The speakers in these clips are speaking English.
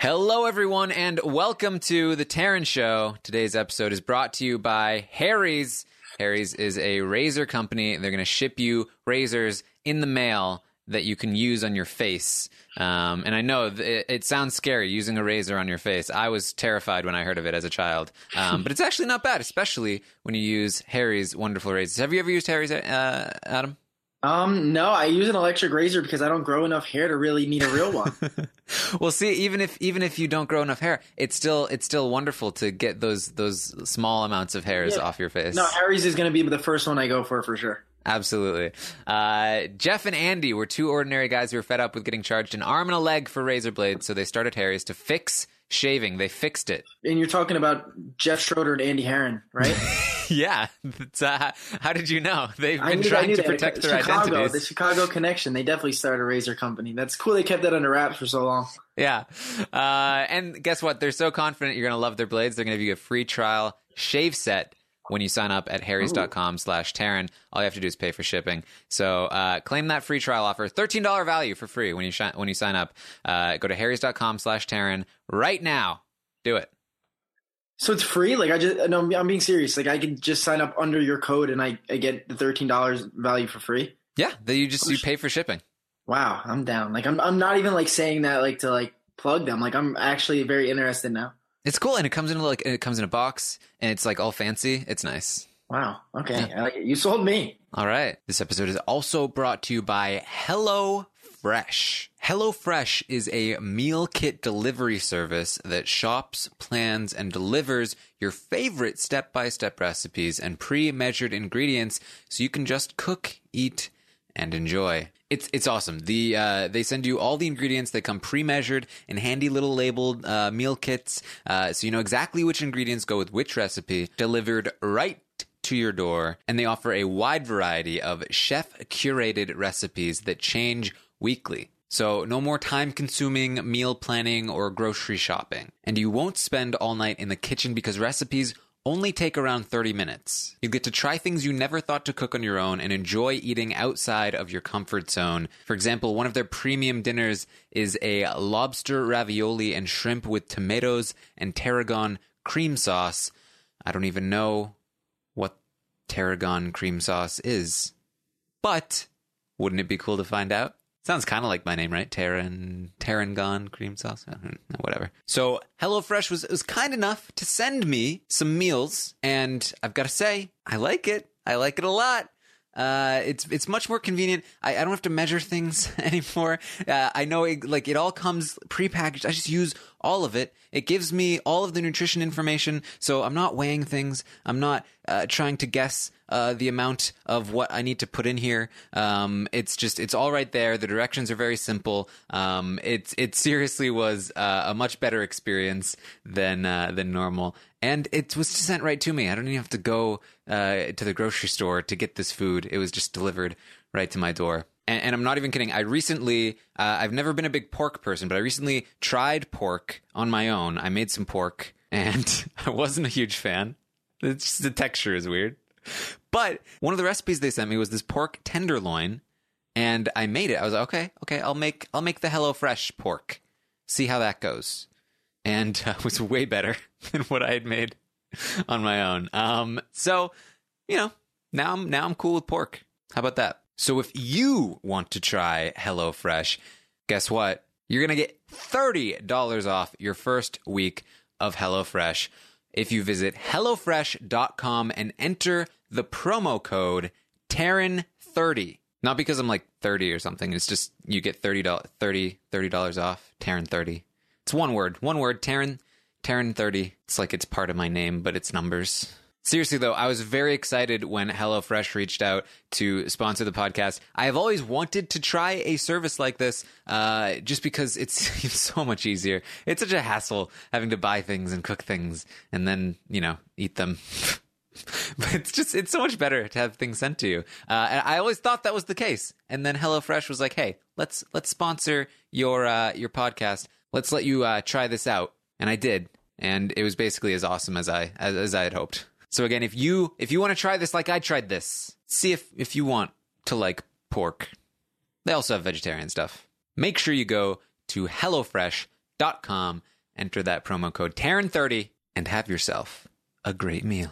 Hello, everyone, and welcome to the Taran Show. Today's episode is brought to you by Harry's. Harry's is a razor company. They're going to ship you razors in the mail that you can use on your face. Um, and I know it, it sounds scary using a razor on your face. I was terrified when I heard of it as a child, um, but it's actually not bad, especially when you use Harry's wonderful razors. Have you ever used Harry's, uh, Adam? Um, no, I use an electric razor because I don't grow enough hair to really need a real one. well, see, even if even if you don't grow enough hair, it's still it's still wonderful to get those those small amounts of hairs Yeah. off your face. no, Harry's is going to be the first one I go for for sure. Absolutely. Uh, Jeff and Andy were two ordinary guys who were fed up with getting charged an arm and a leg for razor blades, so they started Harry's to fix shaving. They fixed it. And you're talking about Jeff Schroeder and Andy Herren, right? yeah. Uh, how did you know? They've been knew, trying to protect their Chicago, identities. the Chicago connection. They definitely started a razor company. That's cool. They kept that under wraps for so long. Yeah. Uh, and guess what? They're so confident you're going to love their blades. They're going to give you a free trial shave set when you sign up at harrys.com slash Taran. All you have to do is pay for shipping. So uh, claim that free trial offer. $13 value for free when you, shi- when you sign up. Uh, go to harrys.com slash Taran right now. Do it. So it's free. Like I just, no, I'm- being serious. Like I can just sign up under your code and I, I get the thirteen dollars value for free. Yeah. Then you just you pay for shipping. Wow, I'm down. Like I'm, I'm not even like saying that like to like plug them. Like I'm actually very interested now. It's cool, and it comes in like it comes in a box, and it's like all fancy. It's nice. Wow. Okay. I like it. You sold me. All right. This episode is also brought to you by Hello Fresh. Hello Fresh is a meal kit delivery service that shops, plans, and delivers your favorite step-by-step recipes and pre-measured ingredients so you can just cook, eat, and enjoy. It's it's awesome. The uh, they send you all the ingredients. They come pre-measured in handy little labeled uh, meal kits, uh, so you know exactly which ingredients go with which recipe. Delivered right to your door, and they offer a wide variety of chef curated recipes that change weekly. So, no more time consuming meal planning or grocery shopping. And you won't spend all night in the kitchen because recipes only take around 30 minutes. You get to try things you never thought to cook on your own and enjoy eating outside of your comfort zone. For example, one of their premium dinners is a lobster ravioli and shrimp with tomatoes and tarragon cream sauce. I don't even know what tarragon cream sauce is. But wouldn't it be cool to find out? Sounds kind of like my name, right? Taran, Tarragon cream sauce. Whatever. So HelloFresh was was kind enough to send me some meals, and I've got to say, I like it. I like it a lot. Uh, it's it's much more convenient. I, I don't have to measure things anymore. Uh, I know it, like it all comes prepackaged. I just use all of it. It gives me all of the nutrition information, so I'm not weighing things. I'm not uh, trying to guess uh, the amount of what I need to put in here. Um, it's just it's all right there. The directions are very simple. Um, it's it seriously was uh, a much better experience than uh, than normal, and it was sent right to me. I don't even have to go uh, to the grocery store to get this food. It was just delivered right to my door. And, and I'm not even kidding. I recently, uh, I've never been a big pork person, but I recently tried pork on my own. I made some pork, and I wasn't a huge fan. It's just the texture is weird. But one of the recipes they sent me was this pork tenderloin, and I made it. I was like, okay, okay, I'll make I'll make the HelloFresh pork. See how that goes. And uh, was way better than what I had made on my own. Um, so you know, now I'm now I'm cool with pork. How about that? So if you want to try HelloFresh, guess what? You're gonna get thirty dollars off your first week of HelloFresh if you visit hellofresh.com and enter the promo code Taran30. Not because I'm like 30 or something. It's just you get $30, 30 $30 off. Taran30. It's one word. One word. Taran. Taran30. It's like it's part of my name, but it's numbers. Seriously though, I was very excited when HelloFresh reached out to sponsor the podcast. I have always wanted to try a service like this, uh, just because it seems so much easier. It's such a hassle having to buy things and cook things and then, you know, eat them. but it's just it's so much better to have things sent to you. Uh, and I always thought that was the case. And then HelloFresh was like, "Hey, let's let's sponsor your uh, your podcast. Let's let you uh, try this out." And I did, and it was basically as awesome as I as, as I had hoped. So again, if you if you want to try this like I tried this, see if if you want to like pork. They also have vegetarian stuff. Make sure you go to Taran30.com. Enter that promo code Taran30 and have yourself a great meal.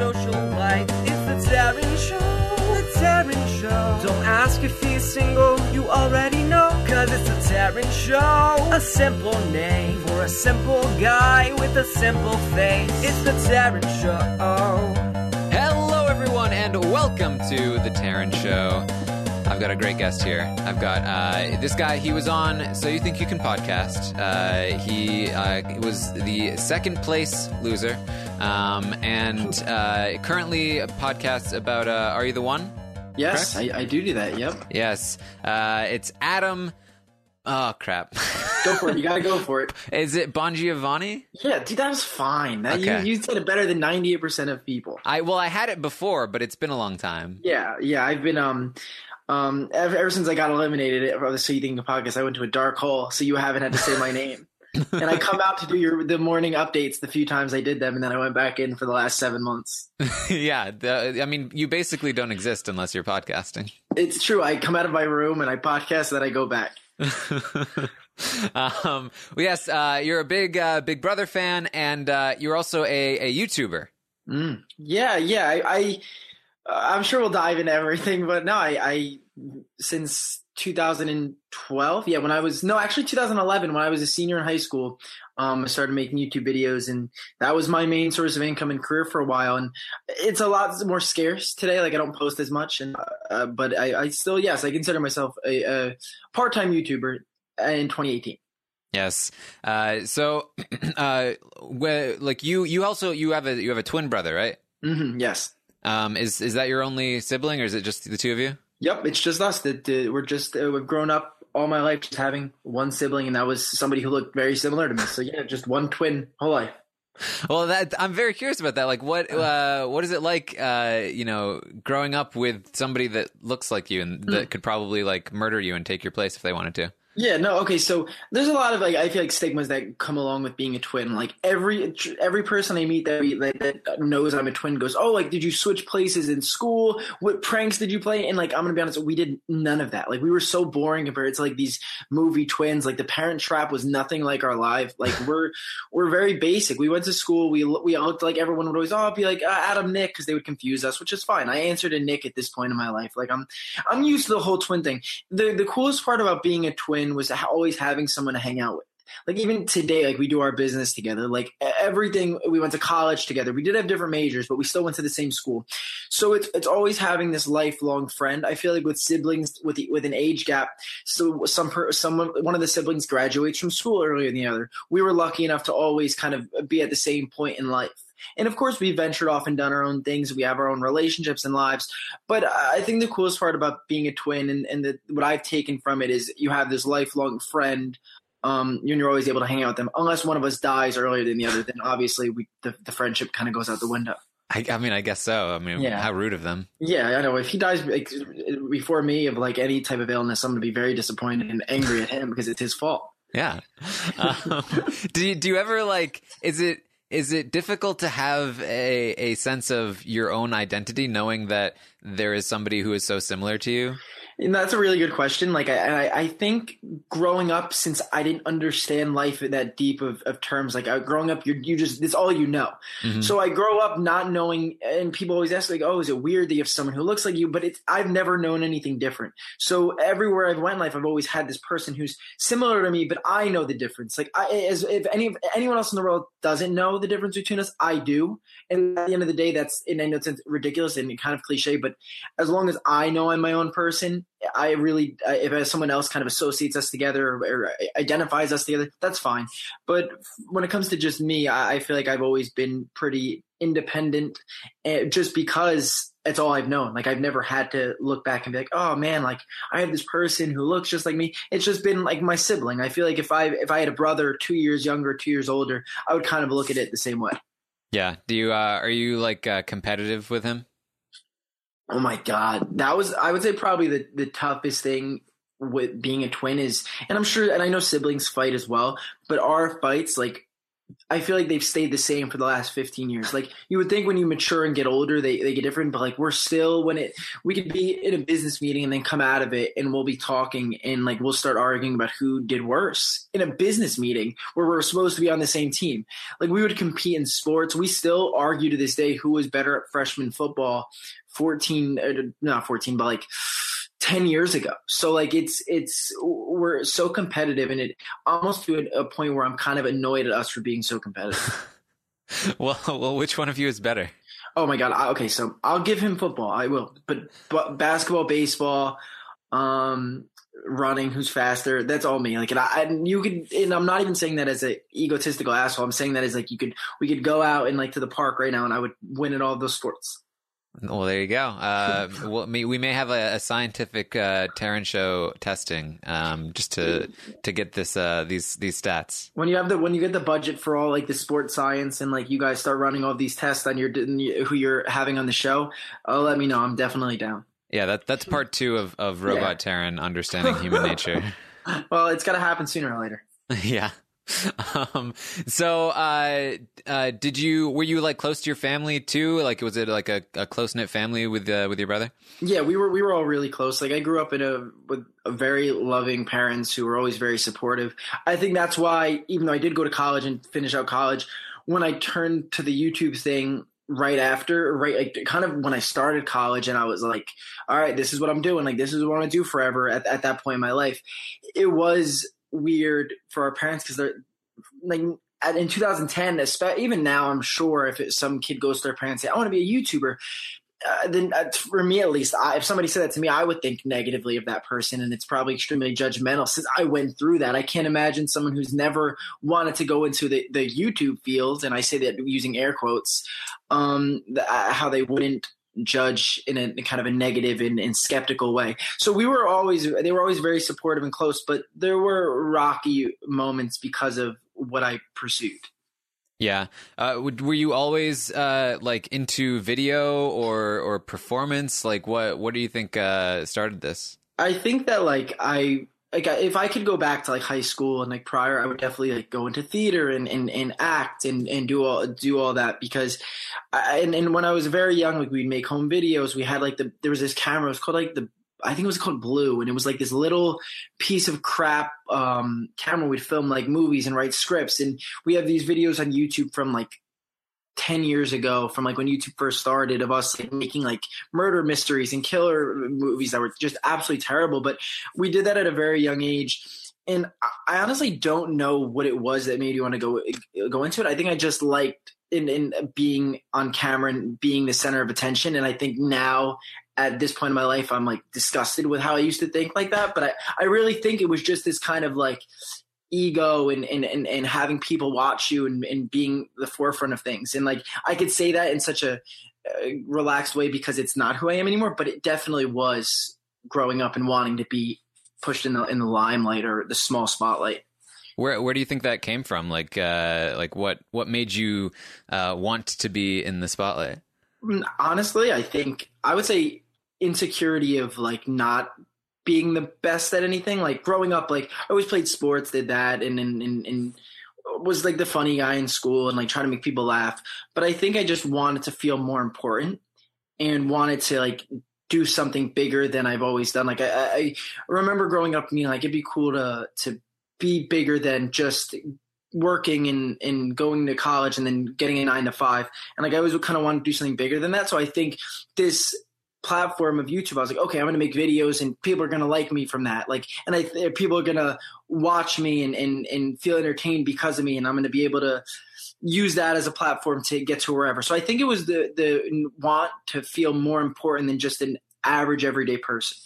Social life. It's the Taran Show, the Taran Show. Don't ask if he's single, you already know. Cause it's the Taran Show, a simple name for a simple guy with a simple face. It's the Taran Show. Hello, everyone, and welcome to the Taran Show. I've got a great guest here. I've got uh, this guy. He was on So You Think You Can podcast. Uh, he uh, was the second place loser, um, and uh, currently podcasts about uh, Are You the One? Yes, I, I do do that. Yep. Yes, uh, it's Adam. Oh crap! Go for it. You gotta go for it. Is it Bongiovanni? Yeah, dude, that was fine. That Okay. you, you said it better than ninety eight percent of people. I well, I had it before, but it's been a long time. Yeah, yeah. I've been um um ever, ever since I got eliminated from the So You Think Can podcast, I went to a dark hole. So you haven't had to say my name. and I come out to do your the morning updates the few times I did them, and then I went back in for the last seven months. yeah, the, I mean, you basically don't exist unless you're podcasting. It's true. I come out of my room and I podcast, then I go back. um, well, yes, uh, you're a big uh, Big Brother fan, and uh, you're also a, a YouTuber. Mm. Yeah, yeah. I, I I'm sure we'll dive into everything, but no, I, I since 2012, yeah, when I was no, actually 2011, when I was a senior in high school, um, I started making YouTube videos, and that was my main source of income and career for a while. And it's a lot more scarce today. Like I don't post as much, and uh, but I, I still, yes, I consider myself a, a part-time YouTuber in 2018. Yes. Uh, so, uh, wh- like you, you also you have a you have a twin brother, right? hmm yes. Um, is is that your only sibling, or is it just the two of you? Yep, it's just us. That we're just uh, we've grown up all my life just having one sibling, and that was somebody who looked very similar to me. So yeah, just one twin whole life. Well, that I'm very curious about that. Like, what uh, what is it like? Uh, you know, growing up with somebody that looks like you and that could probably like murder you and take your place if they wanted to. Yeah, no, okay. So there's a lot of like I feel like stigmas that come along with being a twin. Like every every person I meet that, that that knows I'm a twin goes, "Oh, like did you switch places in school? What pranks did you play?" And like I'm gonna be honest, we did none of that. Like we were so boring compared to like these movie twins. Like the Parent Trap was nothing like our life. Like we're we're very basic. We went to school. We we looked like everyone would always oh be like uh, Adam Nick because they would confuse us, which is fine. I answered a Nick at this point in my life. Like I'm I'm used to the whole twin thing. The the coolest part about being a twin was always having someone to hang out with. Like even today, like we do our business together. Like everything, we went to college together. We did have different majors, but we still went to the same school. So it's it's always having this lifelong friend. I feel like with siblings with the, with an age gap, so some someone one of the siblings graduates from school earlier than the other. We were lucky enough to always kind of be at the same point in life. And of course, we've ventured off and done our own things. We have our own relationships and lives. But I think the coolest part about being a twin and, and the, what I've taken from it is you have this lifelong friend. Um, and you're always able to hang out with them. Unless one of us dies earlier than the other, then obviously we, the, the friendship kind of goes out the window. I, I mean, I guess so. I mean, Yeah. how rude of them. Yeah, I know. If he dies like, before me of like any type of illness, I'm gonna be very disappointed and angry at him because it's his fault. Yeah. Um, do you, do you ever like? Is it is it difficult to have a a sense of your own identity, knowing that there is somebody who is so similar to you? And that's a really good question. Like, I, I, I think growing up, since I didn't understand life in that deep of, of terms, like uh, growing up, you you just it's all you know. Mhm. So I grow up not knowing, and people always ask like, "Oh, is it weird that you have someone who looks like you?" But it's I've never known anything different. So everywhere I've went in life, I've always had this person who's similar to me, but I know the difference. Like, I, as if any anyone else in the world doesn't know the difference between us, I do. And at the end of the day, that's and I know it's ridiculous and kind of cliche, but as long as I know I'm my own person, I really if someone else kind of associates us together or, identifies us together, that's fine. But when it comes to just me, I, I feel like I've always been pretty independent, eh, just because it's all I've known. Like I've never had to look back and be like, oh man, like I have this person who looks just like me. It's just been like my sibling. I feel like if I if I had a brother two years younger, two years older, I would kind of look at it the same way. Yeah. Do you uh, are you like uh, competitive with him? Oh my god, that was I would say probably the the toughest thing with being a twin is, and I'm sure, and I know siblings fight as well, but our fights like I feel like they've stayed the same for the last 15 years. Like you would think when you mature and get older, they, they get different, but like we're still when it, we could be in a business meeting and then come out of it and we'll be talking and like we'll start arguing about who did worse in a business meeting where we're supposed to be on the same team. Like we would compete in sports. We still argue to this day who was better at freshman football 14, uh, not 14, but like 10 years ago. So like it's it's we're so competitive and it almost to a, point where I'm kind of annoyed at us for being so competitive. well, well, which one of you is better? Oh my god. I, okay, so I'll give him football. I will. But, but basketball, baseball, um running who's faster that's all me like and I and you could and i'm not even saying that as a egotistical asshole i'm saying that as like you could we could go out and like to the park right now and i would win at all those sports well, there you go. Uh, well, we may have a, a scientific uh, Taran show testing um, just to to get this uh, these these stats. When you have the when you get the budget for all like the sports science and like you guys start running all these tests on your who you're having on the show, uh, let me know. I'm definitely down. Yeah, that that's part two of of Robot yeah. Taran understanding human nature. well, it's got to happen sooner or later. yeah. um, so, uh, uh, did you were you like close to your family too? Like, was it like a, a close knit family with uh, with your brother? Yeah, we were we were all really close. Like, I grew up in a with a very loving parents who were always very supportive. I think that's why, even though I did go to college and finish out college, when I turned to the YouTube thing right after, right, like kind of when I started college, and I was like, all right, this is what I'm doing. Like, this is what I want to do forever. At at that point in my life, it was weird for our parents because they're like in 2010, even now, I'm sure if it, some kid goes to their parents and say, "I want to be a YouTuber," uh, then uh, for me at least, I, if somebody said that to me, I would think negatively of that person, and it's probably extremely judgmental. Since I went through that, I can't imagine someone who's never wanted to go into the, the YouTube field, and I say that using air quotes, um, the, uh, how they wouldn't judge in a, in kind of a negative and, and, skeptical way. So we were always they were always very supportive and close, but there were rocky moments because of what I pursued. Yeah. Uh, were you always uh, like into video or or performance? Like what what do you think uh, started this? I think that like I like if I could go back to like high school and like prior, I would definitely like go into theater and and, and act and, and do all do all that because, I, and and when I was very young, like we'd make home videos. We had like the there was this camera. It was called like the I think it was called Blue, and it was like this little piece of crap um, camera. We'd film like movies and write scripts, and we have these videos on YouTube from like 10 years ago from like when YouTube first started of us like making like murder mysteries and killer movies that were just absolutely terrible. But we did that at a very young age. And I honestly don't know what it was that made you want to go go into it. I think I just liked in, in being on camera and being the center of attention. And I think now at this point in my life, I'm like disgusted with how I used to think like that. But I, I really think it was just this kind of like ego and, and, and, and having people watch you and, and being the forefront of things. And like, I could say that in such a uh, relaxed way because it's not who I am anymore, but it definitely was growing up and wanting to be pushed in the, in the limelight or the small spotlight. Where where do you think that came from? Like uh, like what what made you uh, want to be in the spotlight? Mm, honestly, I think I would say insecurity of like not being the best at anything. Like growing up, like I always played sports, did that, and and and, and was like the funny guy in school and like trying to make people laugh. But I think I just wanted to feel more important and wanted to like do something bigger than I've always done. Like I, I remember growing up, being like it'd be cool to to be bigger than just working and, and going to college and then getting a nine to five. And like I always kind of want to do something bigger than that. So I think this platform of YouTube, I was like, okay, I'm going to make videos and people are going to like me from that. Like, and I, people are going to watch me and, and, and feel entertained because of me. And I'm going to be able to use that as a platform to get to wherever. So I think it was the, the want to feel more important than just an average everyday person.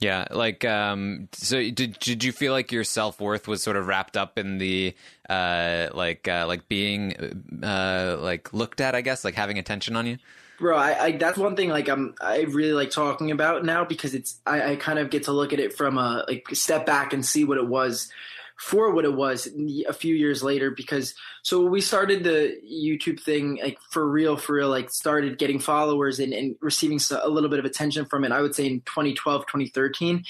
Yeah, like um so did did you feel like your self-worth was sort of wrapped up in the uh like uh like being uh like looked at, I guess, like having attention on you? Bro, I, I that's one thing like I'm I really like talking about now because it's I, I kind of get to look at it from a like step back and see what it was for what it was a few years later because so we started the YouTube thing like for real for real like started getting followers and, and receiving a little bit of attention from it I would say in 2012 2013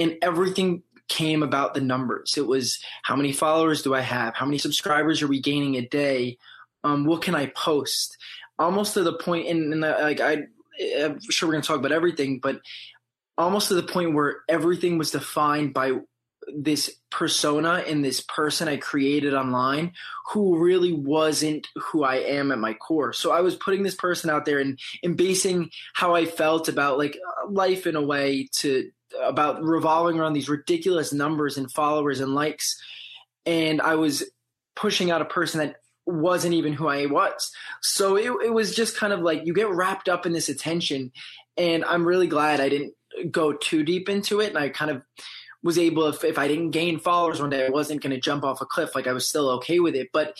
and everything came about the numbers. It was how many followers do I have? How many subscribers are we gaining a day? Um, what can I post? Almost to the point, in, in the, like I, I'm sure we're to talk about everything, but almost to the point where everything was defined by this persona and this person I created online who really wasn't who I am at my core. So I was putting this person out there and, and basing how I felt about like life in a way to about revolving around these ridiculous numbers and followers and likes. And I was pushing out a person that wasn't even who I was. So it, it was just kind of like you get wrapped up in this attention. And I'm really glad I didn't go too deep into it. And I kind of was able, if, if I didn't gain followers one day, I wasn't going to jump off a cliff. Like I was still okay with it. But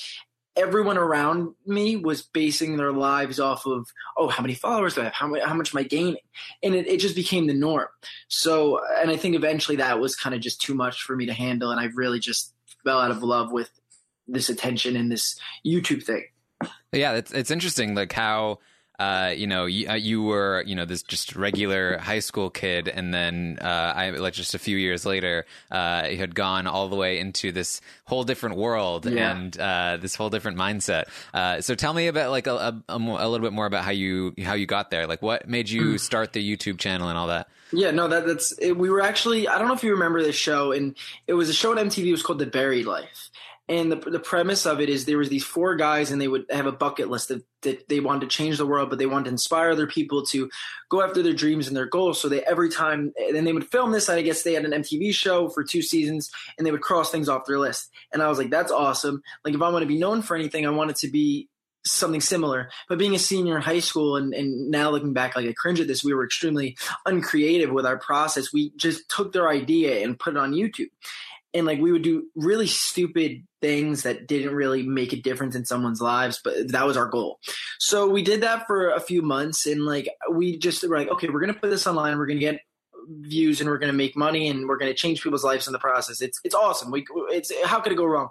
everyone around me was basing their lives off of, oh, how many followers do I have? How, how much am I gaining? And it, it just became the norm. So, and I think eventually that was kind of just too much for me to handle. And I really just fell out of love with this attention and this YouTube thing. Yeah, it's, it's interesting, like how uh, you know, you, uh, you, were, you know, this just regular high school kid, and then uh, I like just a few years later, uh, you had gone all the way into this whole different world yeah. and uh, this whole different mindset. Uh, so tell me about like a, a, a, little bit more about how you how you got there. Like, what made you mm. start the YouTube channel and all that? Yeah, no, that that's it, we were actually I don't know if you remember this show, and it was a show on MTV. It was called The Buried Life, and the, the premise of it is there was these four guys and they would have a bucket list that, that they wanted to change the world but they wanted to inspire other people to go after their dreams and their goals. So they every time then they would film this i guess they had an mtv show for two seasons and they would cross things off their list. And i was like that's awesome. Like if i want to be known for anything i want it to be something similar. But being a senior in high school and, and now looking back, like I cringe at this, we were extremely uncreative with our process. We just took their idea and put it on YouTube and like we would do really stupid things that didn't really make a difference in someone's lives but that was our goal. So we did that for a few months and like we just were like okay we're gonna put this online we're gonna get views and we're gonna make money and we're gonna change people's lives in the process. It's it's awesome. We it's how could it go wrong?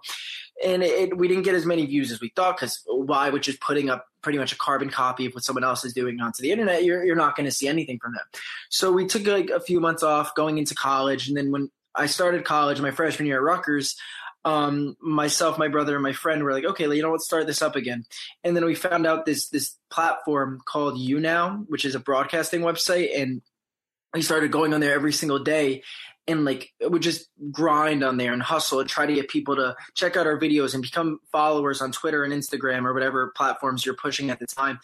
And it, we didn't get as many views as we thought because why? Which is putting up pretty much a carbon copy of what someone else is doing onto the internet. You're, you're not going to see anything from them. So we took like a few months off going into college and then when I started college my freshman year at Rutgers. Um, myself, my brother, and my friend were like, okay, you know, let's start this up again. And then we found out this this platform called YouNow, which is a broadcasting website, and we started going on there every single day and like would just grind on there and hustle and try to get people to check out our videos and become followers on Twitter and Instagram or whatever platforms you're pushing at the time.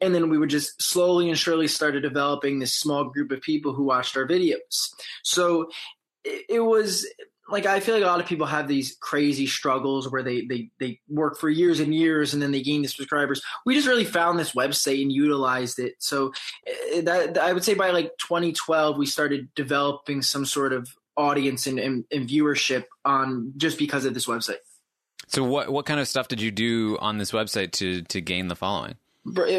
And then we would just slowly and surely started developing this small group of people who watched our videos. So it, was like I feel like a lot of people have these crazy struggles where they they they work for years and years and then they gain the subscribers. We just really found this website and utilized it. So eh, that I would say by like 2012 we started developing some sort of audience and, and, and viewership on just because of this website. So what what kind of stuff did you do on this website to to gain the following?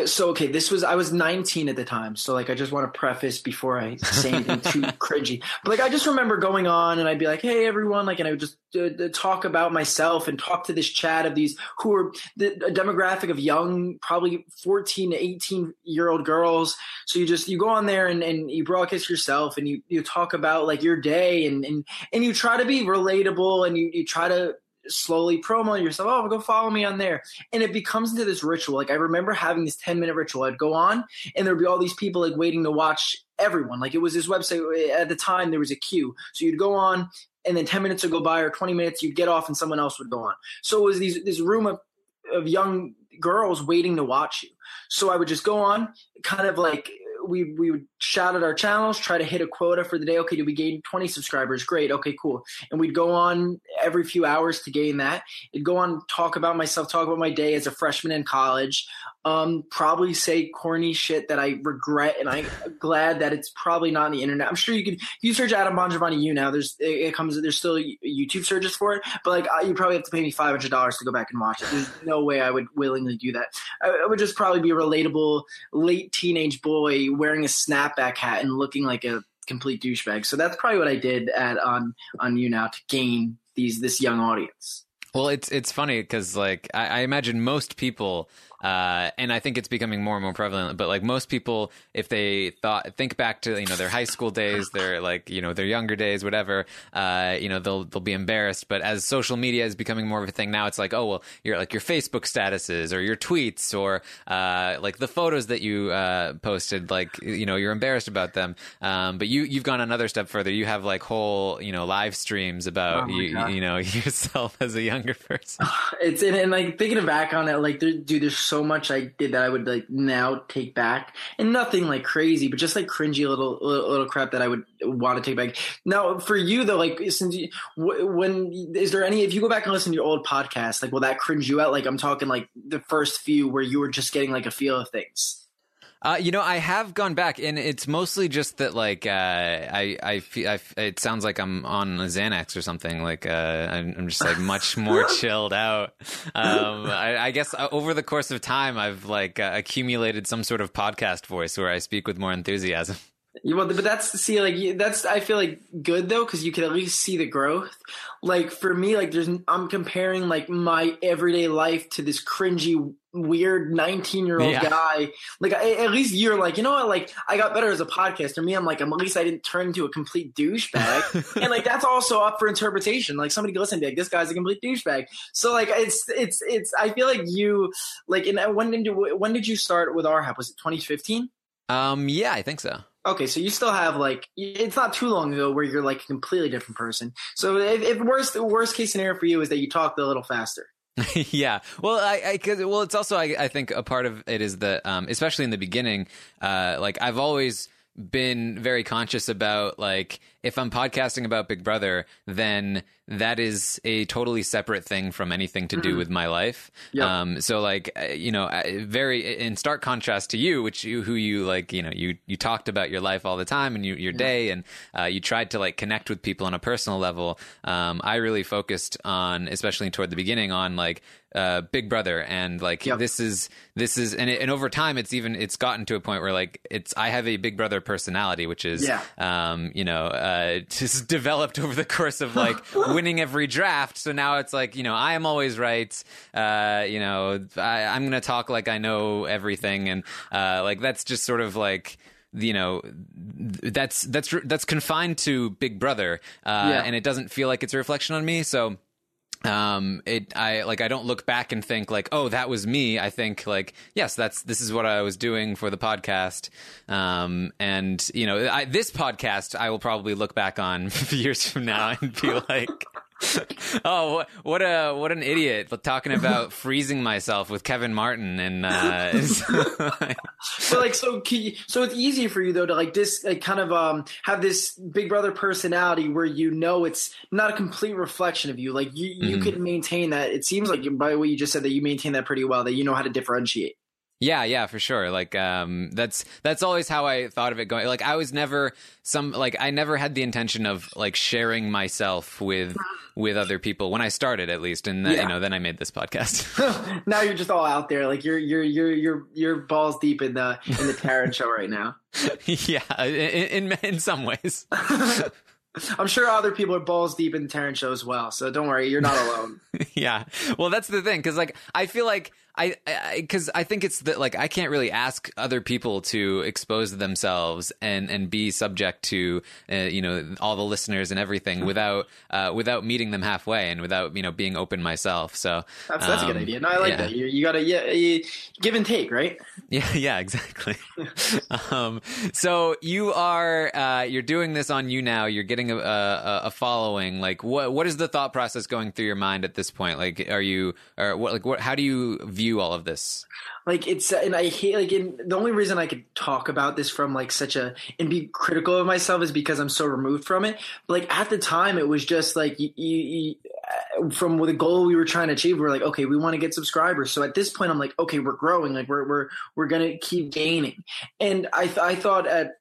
So okay this was i was 19 at the time so like i just want to preface before i say anything too cringy. But like i just remember going on and i'd be like hey everyone like and i would just uh, talk about myself and talk to this chat of these who are the a demographic of young probably 14 to 18 year old girls. So you just you go on there and, and you broadcast yourself and you you talk about like your day and and and you try to be relatable and you you try to slowly promo yourself. Oh, go follow me on there. And it becomes into this ritual. Like I remember having this 10 minute ritual. I'd go on and there'd be all these people like waiting to watch everyone. Like it was this website eh, at the time there was a queue. So you'd go on and then 10 minutes would go by or 20 minutes you'd get off and someone else would go on. So it was these this room of of young girls waiting to watch you. So I would just go on kind of like we we would shout at our channels, try to hit a quota for the day. Okay, did we gain 20 subscribers? Great. Okay, cool. And we'd go on every few hours to gain that. It'd go on talk about myself, talk about my day as a freshman in college. Um, probably say corny shit that I regret, and I'm glad that it's probably not on the internet. I'm sure you could you search Adam Bongiovanni YouNow. There's it, comes there's still YouTube searches for it, but like you probably have to pay me five hundred dollars to go back and watch it. There's no way I would willingly do that. I, I would just probably be a relatable late teenage boy wearing a snapback hat and looking like a complete douchebag. So that's probably what I did at on on YouNow to gain these this young audience. Well, it's it's funny because like I, I imagine most people, uh, and I think it's becoming more and more prevalent. But like most people, if they thought think back to you know their high school days, their like you know their younger days, whatever, uh, you know they'll they'll be embarrassed. But as social media is becoming more of a thing now, it's like oh well, your like your Facebook statuses or your tweets or uh, like the photos that you uh, posted, like you know you're embarrassed about them. Um, but you you've gone another step further. You have like whole you know live streams about Oh you, God. you know yourself as a younger person. It's and, and like thinking back on it, like dude, there's so much I did that I would like now take back, and nothing like crazy, but just like cringy little little, little crap that I would want to take back. Now, for you though, like since you, when is there any? If you go back and listen to your old podcast, like will that cringe you out? Like I'm talking like the first few where you were just getting like a feel of things. Uh, you know, I have gone back, and it's mostly just that, like, uh, I, I, feel, I, it sounds like I'm on a Xanax or something. Like, uh, I'm, I'm just like much more chilled out. Um, I, I guess uh, over the course of time, I've like uh, accumulated some sort of podcast voice where I speak with more enthusiasm. Yeah, well, but that's see, like that's I feel like good though because you can at least see the growth. Like for me, like there's I'm comparing like my everyday life to this cringy, weird 19 year old Yeah. guy. Like I, at least you're like you know what? Like I got better as a podcaster. Me, I'm like I'm, at least I didn't turn into a complete douchebag. and like that's also up for interpretation. Like somebody could listen and be like, this guy's a complete douchebag. So like it's it's it's I feel like you like in when did you, when did you start with our Was it 2015? Um, yeah, I think so. Okay, so you still have like it's not too long ago where you're like a completely different person. So if, if worst worst case scenario for you is that you talked a little faster. yeah. Well, I, I, well, it's also, I, I think a part of it is that, um, especially in the beginning, uh, like I've always been very conscious about, like, if I'm podcasting about Big Brother, then that is a totally separate thing from anything to do with my life. Yep. Um, so like, uh, you know, very in stark contrast to you, which you, who you like, you know, you, you talked about your life all the time and you, your day and, uh, you tried to like connect with people on a personal level. Um, I really focused on, especially toward the beginning on like, uh, Big Brother and like Yep. this is this is and it, and over time it's even it's gotten to a point where like it's I have a Big Brother personality which is Yeah. um you know uh just developed over the course of like winning every draft so now it's like you know I am always right uh you know I, I'm gonna talk like I know everything and uh like that's just sort of like you know that's that's that's confined to Big Brother uh Yeah. and it doesn't feel like it's a reflection on me so um it i like i don't look back and think like oh that was me. I think like yes that's this is what i was doing for the podcast. Um and you know I, this podcast i will probably look back on years from now and be like oh what, what a what an idiot talking about freezing myself with kevin martin and uh But like so, can you, so it's easy for you though to like this like kind of um have this Big Brother personality where you know it's not a complete reflection of you. Like you you Mhm. could maintain that. It seems like by the way you just said that you maintain that pretty well. That you know how to differentiate. Yeah, yeah, for sure. Like um that's that's always how I thought of it going. Like I was never some like I never had the intention of like sharing myself with with other people when I started at least and then, Yeah. you know then I made this podcast. now you're just all out there. Like you're you're you're you're you're balls deep in the in the Taran show right now. yeah, in, in in some ways. I'm sure other people are balls deep in the Taran show as well. So don't worry, you're not alone. yeah. Well, that's the thing cuz like I feel like I because I, think it's that like I can't really ask other people to expose themselves and and be subject to uh, you know all the listeners and everything without uh, without meeting them halfway and without you know being open myself. So That's that's a good um, idea. No, I like yeah. that. You, you gotta yeah, you, give and take, right? Yeah, yeah, exactly. um, so you are uh, you're doing this on YouNow. You're getting a, a, a following. Like, what what is the thought process going through your mind at this point? Like, are you or what? Like, what? How do you view all of this? like it's and i hate like in the only reason i could talk about this from like such a and be critical of myself is because i'm so removed from it. But like at the time it was just like you, you, you, uh, from the goal we were trying to achieve we are like okay we want to get subscribers. So at this point i'm like okay we're growing. Like we're we're we're gonna keep gaining. And i th- i thought at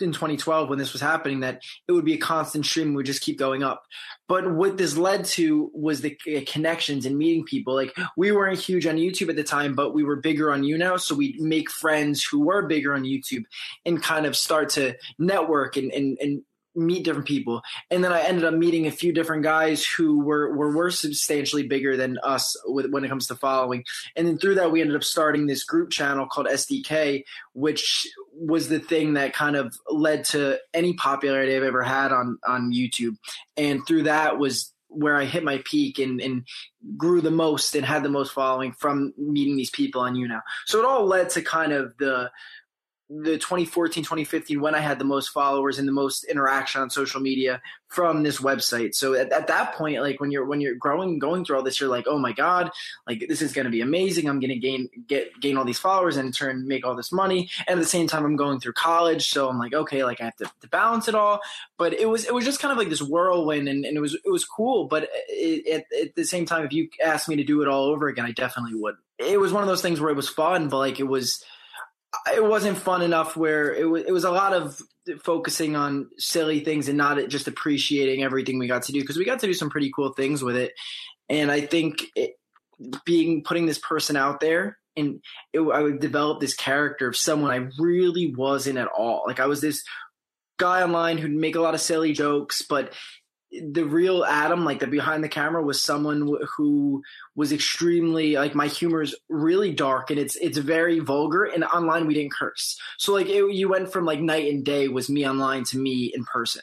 in 2012 when this was happening that it would be a constant stream we would just keep going up but what this led to was the connections and meeting people. Like we weren't huge on youtube at the time but we were bigger on YouNow. So we'd make friends who were bigger on youtube and kind of start to network and and, and meet different people. And then i ended up meeting a few different guys who were were, were substantially bigger than us with, when it comes to following. And then through that we ended up starting this group channel called sdk which was the thing that kind of led to any popularity i've ever had on on youtube. And through that was where I hit my peak and, and grew the most and had the most following from meeting these people on YouNow. So it all led to kind of the the 2014 2015 when i had the most followers and the most interaction on social media from this website. So at, at that point like when you're when you're growing going through all this you're like oh my god like this is going to be amazing. I'm going to gain get gain all these followers and in turn make all this money. And at the same time i'm going through college so i'm like okay like i have to, to balance it all. But it was it was just kind of like this whirlwind and, and it was it was cool. But it, it, at the same time if you asked me to do it all over again i definitely would. It was one of those things where it was fun but like it was it wasn't fun enough where it was it was a lot of focusing on silly things and not just appreciating everything we got to do because we got to do some pretty cool things with it. And i think it, being putting this person out there and it, i would develop this character of someone i really wasn't at all. Like i was this guy online who'd make a lot of silly jokes but the real Adam, like the behind the camera, was someone who was extremely like my humor is really dark and it's it's very vulgar. And online we didn't curse, so like it, you went from like night and day was me online to me in person.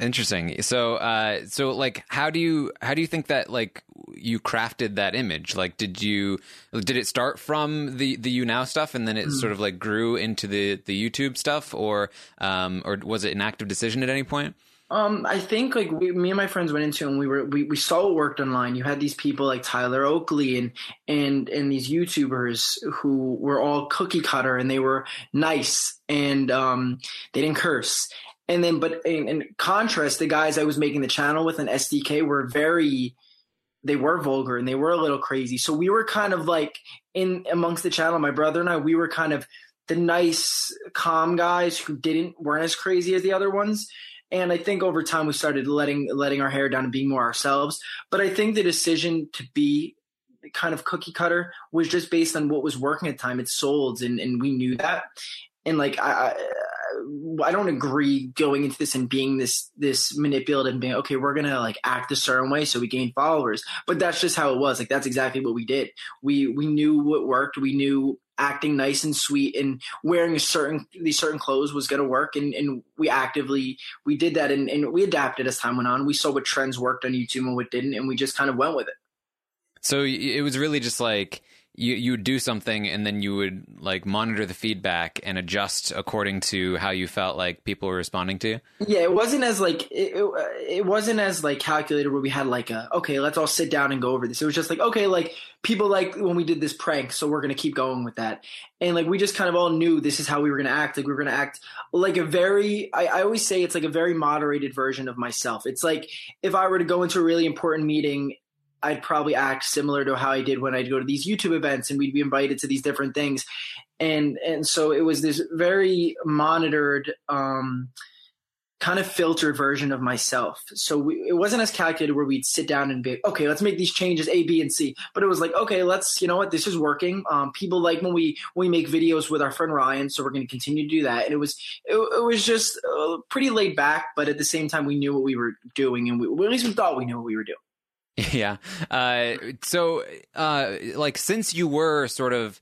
Interesting. So, uh, so like, how do you how do you think that like you crafted that image? Like, did you did it start from the the YouNow stuff and then it mm. sort of like grew into the the YouTube stuff, or um, or was it an active decision at any point? Um, I think like we, me and my friends went into and we were we, we saw it worked online. You had these people like Tyler Oakley and and and these YouTubers who were all cookie cutter and they were nice and um they didn't curse. And then but in, in contrast, the guys I was making the channel with an SDK were very they were vulgar and they were a little crazy. So we were kind of like in amongst the channel, my brother and I, we were kind of the nice, calm guys who didn't weren't as crazy as the other ones and I think over time we started letting letting our hair down and being more ourselves. But I think the decision to be kind of cookie cutter was just based on what was working at the time. It sold, and and we knew that. And like I, I don't agree going into this and being this this manipulative and being okay we're gonna like act a certain way so we gain followers. But that's just how it was. Like that's exactly what we did. We we knew what worked. We knew acting nice and sweet and wearing a certain these certain clothes was going to work. And, and we actively we did that and, and we adapted as time went on. We saw what trends worked on youtube and what didn't and we just kind of went with it. So it was really just like you you would do something and then you would like monitor the feedback and adjust according to how you felt like people were responding to you. Yeah, it wasn't as like it, it, wasn't as like calculated where we had like a okay, let's all sit down and go over this. It was just like okay, like people like when we did this prank, so we're gonna keep going with that. And like we just kind of all knew this is how we were gonna act. Like we were gonna act like a very I, I always say it's like a very moderated version of myself. It's like if I were to go into a really important meeting I'd probably act similar to how I did when I'd go to these YouTube events and we'd be invited to these different things. And and so it was this very monitored um, kind of filtered version of myself. So we, it wasn't as calculated where we'd sit down and be okay, let's make these changes A, B, and C. But it was like okay, let's you know what this is working. Um, people like when we when we make videos with our friend Ryan, so we're going to continue to do that. And it was it, it was just uh, pretty laid back, but at the same time we knew what we were doing, and we, at least we thought we knew what we were doing. Yeah. Uh, so, uh, like, since you were sort of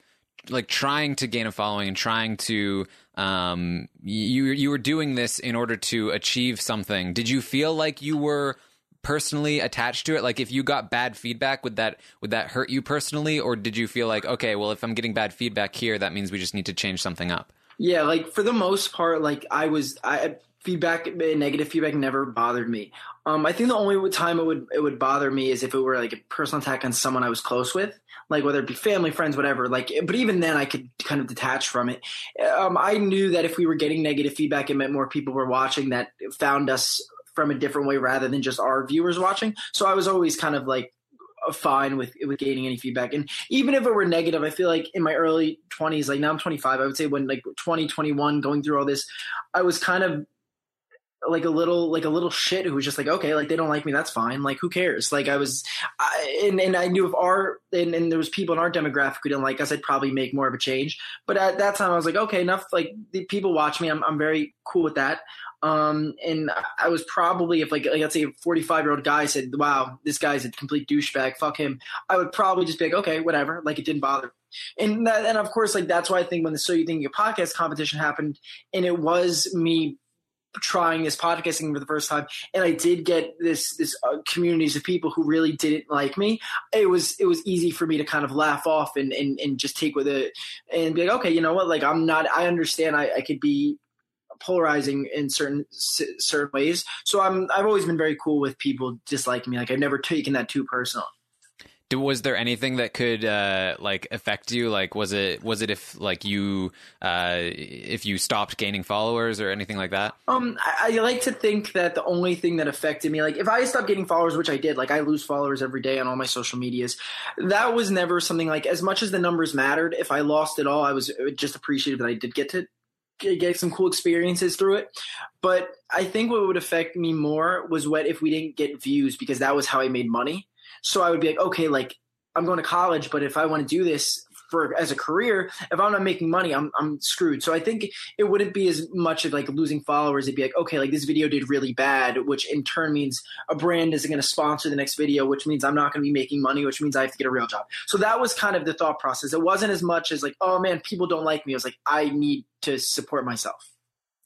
like trying to gain a following and trying to, um, you you were doing this in order to achieve something. Did you feel like you were personally attached to it? Like, if you got bad feedback, would that would that hurt you personally, or did you feel like, okay, well, if I'm getting bad feedback here, that means we just need to change something up? Yeah, like for the most part, like I was, I feedback negative feedback never bothered me um, i think the only time it would it would bother me is if it were like a personal attack on someone i was close with like whether it be family friends whatever like but even then i could kind of detach from it. Um, i knew that if we were getting negative feedback it meant more people were watching that found us from a different way rather than just our viewers watching. So i was always kind of like fine with with gaining any feedback. And even if it were negative i feel like in my early 20s like now i'm 25 i would say when like 2021 going through all this i was kind of like a little like a little shit who was just like okay like they don't like me that's fine like who cares? Like i was I, and, and i knew if our and, and there was people in our demographic who didn't like us i'd probably make more of a change. But at that time i was like okay enough like people watch me i'm, I'm very cool with that. Um and i was probably if like, like let's say a 45 year old guy said wow this guy's a complete douchebag fuck him i would probably just be like okay whatever like it didn't bother and that, and of course like that's why i think when the so you think your podcast competition happened and it was me trying this podcasting for the first time and i did get this this uh, communities of people who really didn't like me it was it was easy for me to kind of laugh off and and, and just take with it and be like okay you know what? Like i'm not i understand i, I could be polarizing in certain certain ways. So i'm i've always been very cool with people disliking me. Like i've never taken that too personal was there anything that could uh, like affect you? Like, was it was it if like you uh, if you stopped gaining followers or anything like that? Um, I, I, like to think that the only thing that affected me, like if I stopped getting followers, which I did, like I lose followers every day on all my social medias, that was never something like as much as the numbers mattered. If I lost it all, I was just appreciative that I did get to get some cool experiences through it. But I think what would affect me more was what if we didn't get views because that was how I made money. So I would be like, okay, like I'm going to college, but if I want to do this for as a career, if I'm not making money, I'm I'm screwed. So I think it wouldn't be as much of like losing followers. It'd be like, okay, like this video did really bad, which in turn means a brand isn't going to sponsor the next video, which means I'm not going to be making money, which means I have to get a real job. So that was kind of the thought process. It wasn't as much as like, oh man, people don't like me. It was like I need to support myself.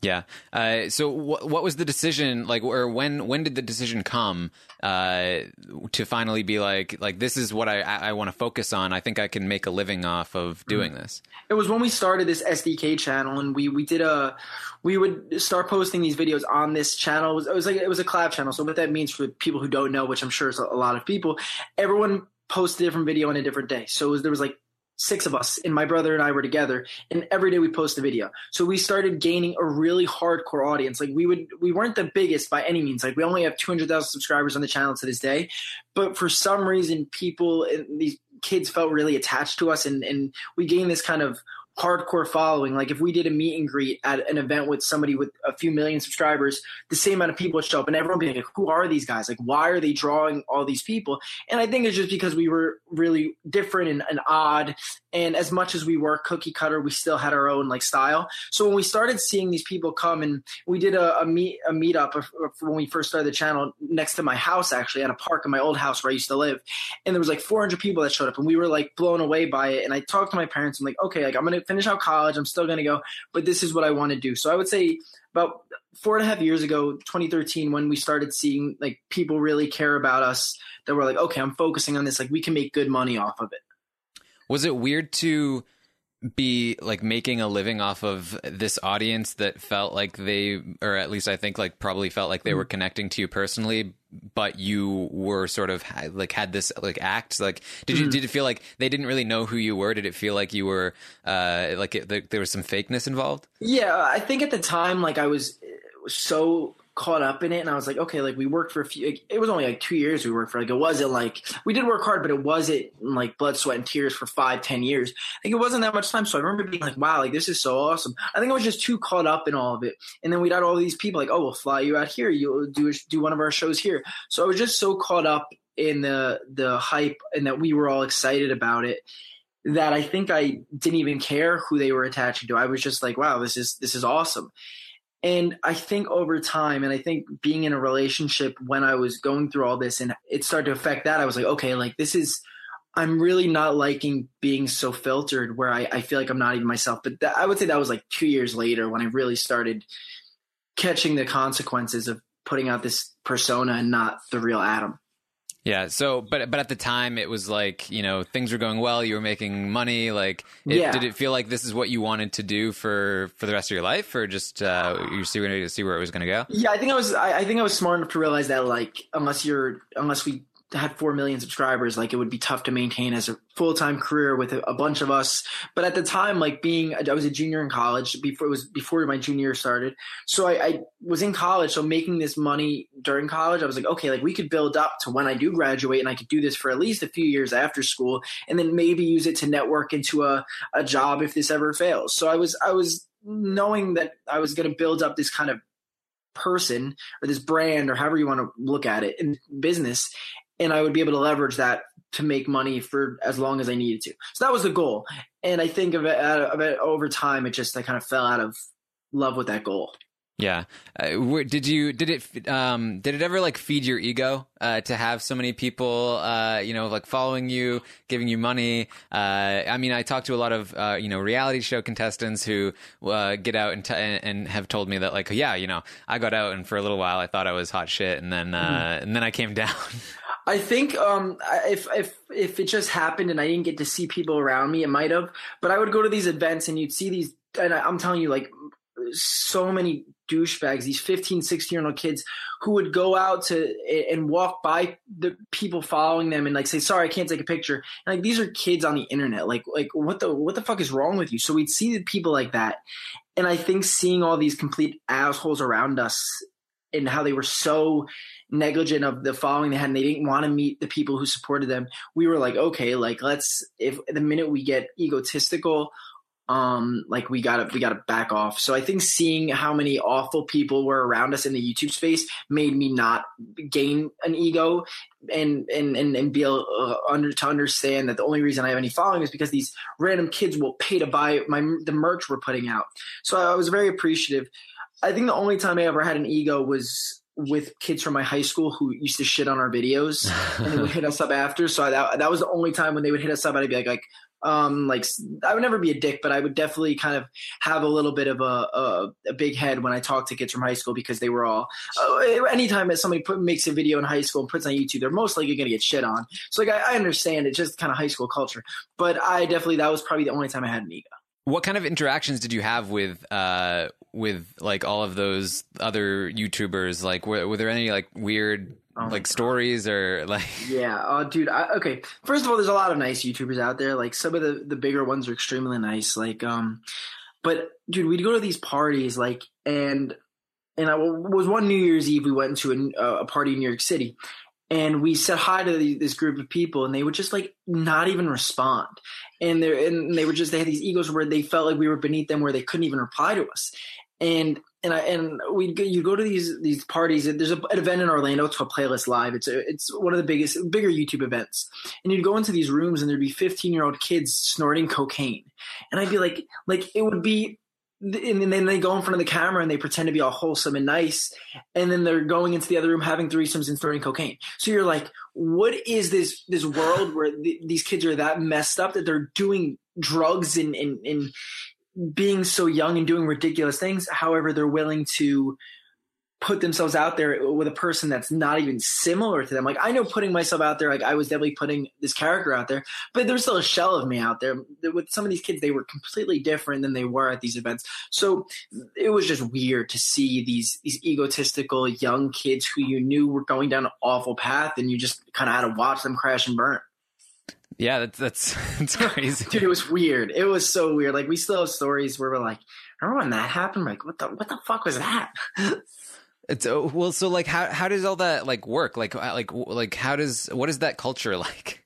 Yeah. Uh, so wh- what was the decision like, or when when did the decision come uh, to finally be like like this is what I I, want to focus on? I think I can make a living off of mm-hmm. doing this. It was when we started this SDK channel, and we we did a we would start posting these videos on this channel. It was, it was like it was a collab channel. So what that means for people who don't know, which I'm sure is a lot of people, everyone posted a different video on a different day. So was, there was like six of us, and my brother and I were together, and every day we post a video. So we started gaining a really hardcore audience. Like we would, we weren't the biggest by any means. Like we only have 200,000 subscribers on the channel to this day, but for some reason, people, eh, these kids felt really attached to us, and and we gained this kind of hardcore following. Like if we did a meet and greet at an event with somebody with a few million subscribers, the same amount of people would show up, and everyone would be like, "Who are these guys? Like, why are they drawing all these people?" And I think it's just because we were really different and, and odd. And as much as we were cookie cutter, we still had our own like style. So when we started seeing these people come, and we did a, a meet a meetup when we first started the channel next to my house, actually at a park in my old house where I used to live, and there was like 400 people that showed up, and we were like blown away by it. And I talked to my parents. I'm like, okay, like I'm gonna finish out college. I'm still to go, but this is what I want to do. So I would say about four and a half years ago, 2013, when we started seeing like people really care about us, that we're like, okay, I'm focusing on this. Like we can make good money off of it. Was it weird to be like making a living off of this audience that felt like they or at least I think like probably felt like they were mm-hmm. connecting to you personally but you were sort of like had this like act like did you mm. did it feel like they didn't really know who you were did it feel like you were uh like it, there was some fakeness involved yeah I think at the time like I was so caught up in it and I was like, okay, like we worked for a few, like, it was only like two years we worked for. Like it wasn't like, we did work hard, but it wasn't like blood, sweat, and tears for five, ten years. Like it wasn't that much time. So I remember being like, wow, like this is so awesome. I think I was just too caught up in all of it. And then we got all these people like, oh, we'll fly you out here. You'll do, do one of our shows here. So I was just so caught up in the, the hype and that we were all excited about it that I think I didn't even care who they were attaching to. I was just like, wow, this is, this is awesome. And I think over time, and I think being in a relationship when I was going through all this and it started to affect that, I was like, okay, like this is, I'm really not liking being so filtered where I, I feel like I'm not even myself. But that, I would say that was like two years later when I really started catching the consequences of putting out this persona and not the real Adam. Yeah. So, but but at the time, it was like you know things were going well. You were making money. Like, it, yeah. did it feel like this is what you wanted to do for for the rest of your life, or just uh, you see to see where it was going to go? Yeah, I think I was. I, I think I was smart enough to realize that like unless you're unless we had 4 million subscribers like it would be tough to maintain as a full-time career with a, a, bunch of us. But at the time like being i was a junior in college before it was before my junior year started. So I, I, was in college so making this money during college i was like okay like we could build up to when i do graduate and i could do this for at least a few years after school and then maybe use it to network into a, a job if this ever fails. So i was i was knowing that i was going to build up this kind of person or this brand or however you want to look at it in business and I would be able to leverage that to make money for as long as I needed to. So that was the goal. And I think of it, of it over time, it just I kind of fell out of love with that goal. Yeah. Uh, did you did it um did it ever like feed your ego uh to have so many people uh you know like following you, giving you money? Uh I mean, I talked to a lot of uh you know reality show contestants who uh get out and t- and have told me that like yeah, you know, I got out and for a little while I thought I was hot shit and then uh mm. and then I came down. I think um, if if if it just happened and I didn't get to see people around me, it might have. But I would go to these events and you'd see these, and I, I'm telling you, like so many douchebags, these 15, 16 year old kids who would go out to and walk by the people following them and like say, sorry, I can't take a picture. And like, these are kids on the internet. Like, like what the, what the fuck is wrong with you? So we'd see people like that. And I think seeing all these complete assholes around us and how they were so negligent of the following they had and they didn't want to meet the people who supported them we were like okay like let's if the minute we get egotistical um like we gotta we gotta back off. So i think seeing how many awful people were around us in the youtube space made me not gain an ego and and and, and be able uh, under to understand that the only reason i have any following is because these random kids will pay to buy my the merch we're putting out. So i was very appreciative i think the only time i ever had an ego was with kids from my high school who used to shit on our videos and they would hit us up after. So that that was the only time when they would hit us up. I'd be like, like, um, like I would never be a dick, but I would definitely kind of have a little bit of a, a, a big head when I talk to kids from high school because they were all. Uh, anytime that somebody put, makes a video in high school and puts on YouTube, they're most likely going to get shit on. So like I, I understand it's just kind of high school culture, but I definitely that was probably the only time I had an ego. What kind of interactions did you have with uh, with like all of those other YouTubers? Like, were, were there any like weird oh like stories or like? Yeah, oh, dude. I, okay, first of all, there's a lot of nice YouTubers out there. Like some of the the bigger ones are extremely nice. Like, um, but dude, we'd go to these parties like and and I was one New Year's Eve we went to a, a party in New York City, and we said hi to this group of people and they would just like not even respond and they and they were just they had these egos where they felt like we were beneath them where they couldn't even reply to us and and I and we you go to these these parties. There's a, an event in Orlando. It's called Playlist Live. It's a, it's one of the biggest bigger YouTube events. And you'd go into these rooms and there'd be 15 year old kids snorting cocaine, and I'd be like like it would be and then they go in front of the camera and they pretend to be all wholesome and nice. And then they're going into the other room having threesomes and throwing cocaine. So you're like what is this this world where th- these kids are that messed up that they're doing drugs and, and and being so young and doing ridiculous things? However they're willing to put themselves out there with a person that's not even similar to them. Like I know putting myself out there, like I was definitely putting this character out there, but there's still a shell of me out there. With some of these kids, they were completely different than they were at these events. So it was just weird to see these these egotistical young kids who you knew were going down an awful path, and you just kind of had to watch them crash and burn. Yeah, that's that's, that's crazy, dude. It was weird. It was so weird. Like we still have stories where we're like, remember when that happened? Like, what the what the fuck was that? It's uh, well, so like, how how does all that like work? Like, uh, like, like, how does what is that culture like?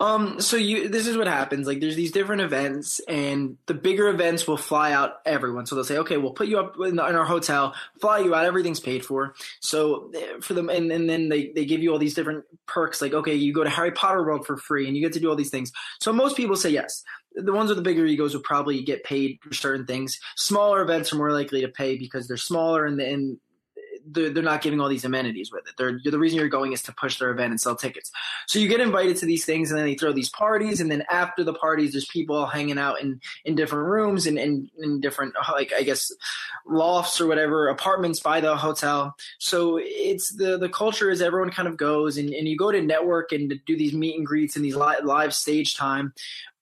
Um, so you, this is what happens. Like, there's these different events, and the bigger events will fly out everyone. So they'll say, okay, we'll put you up in, in our hotel, fly you out, everything's paid for. So eh, for them, and, and then they, they give you all these different perks. Like, okay, you go to Harry Potter World for free, and you get to do all these things. So most people say yes. The ones with the bigger egos will probably get paid for certain things. Smaller events are more likely to pay because they're smaller and, and they're, they're not giving all these amenities with it. They're, the reason you're going is to push their event and sell tickets. So you get invited to these things, and then they throw these parties, and then after the parties, there's people hanging out in in different rooms and in, in different like I guess lofts or whatever apartments by the hotel. So it's the the culture is everyone kind of goes and, and you go to network and do these meet and greets and these live, live stage time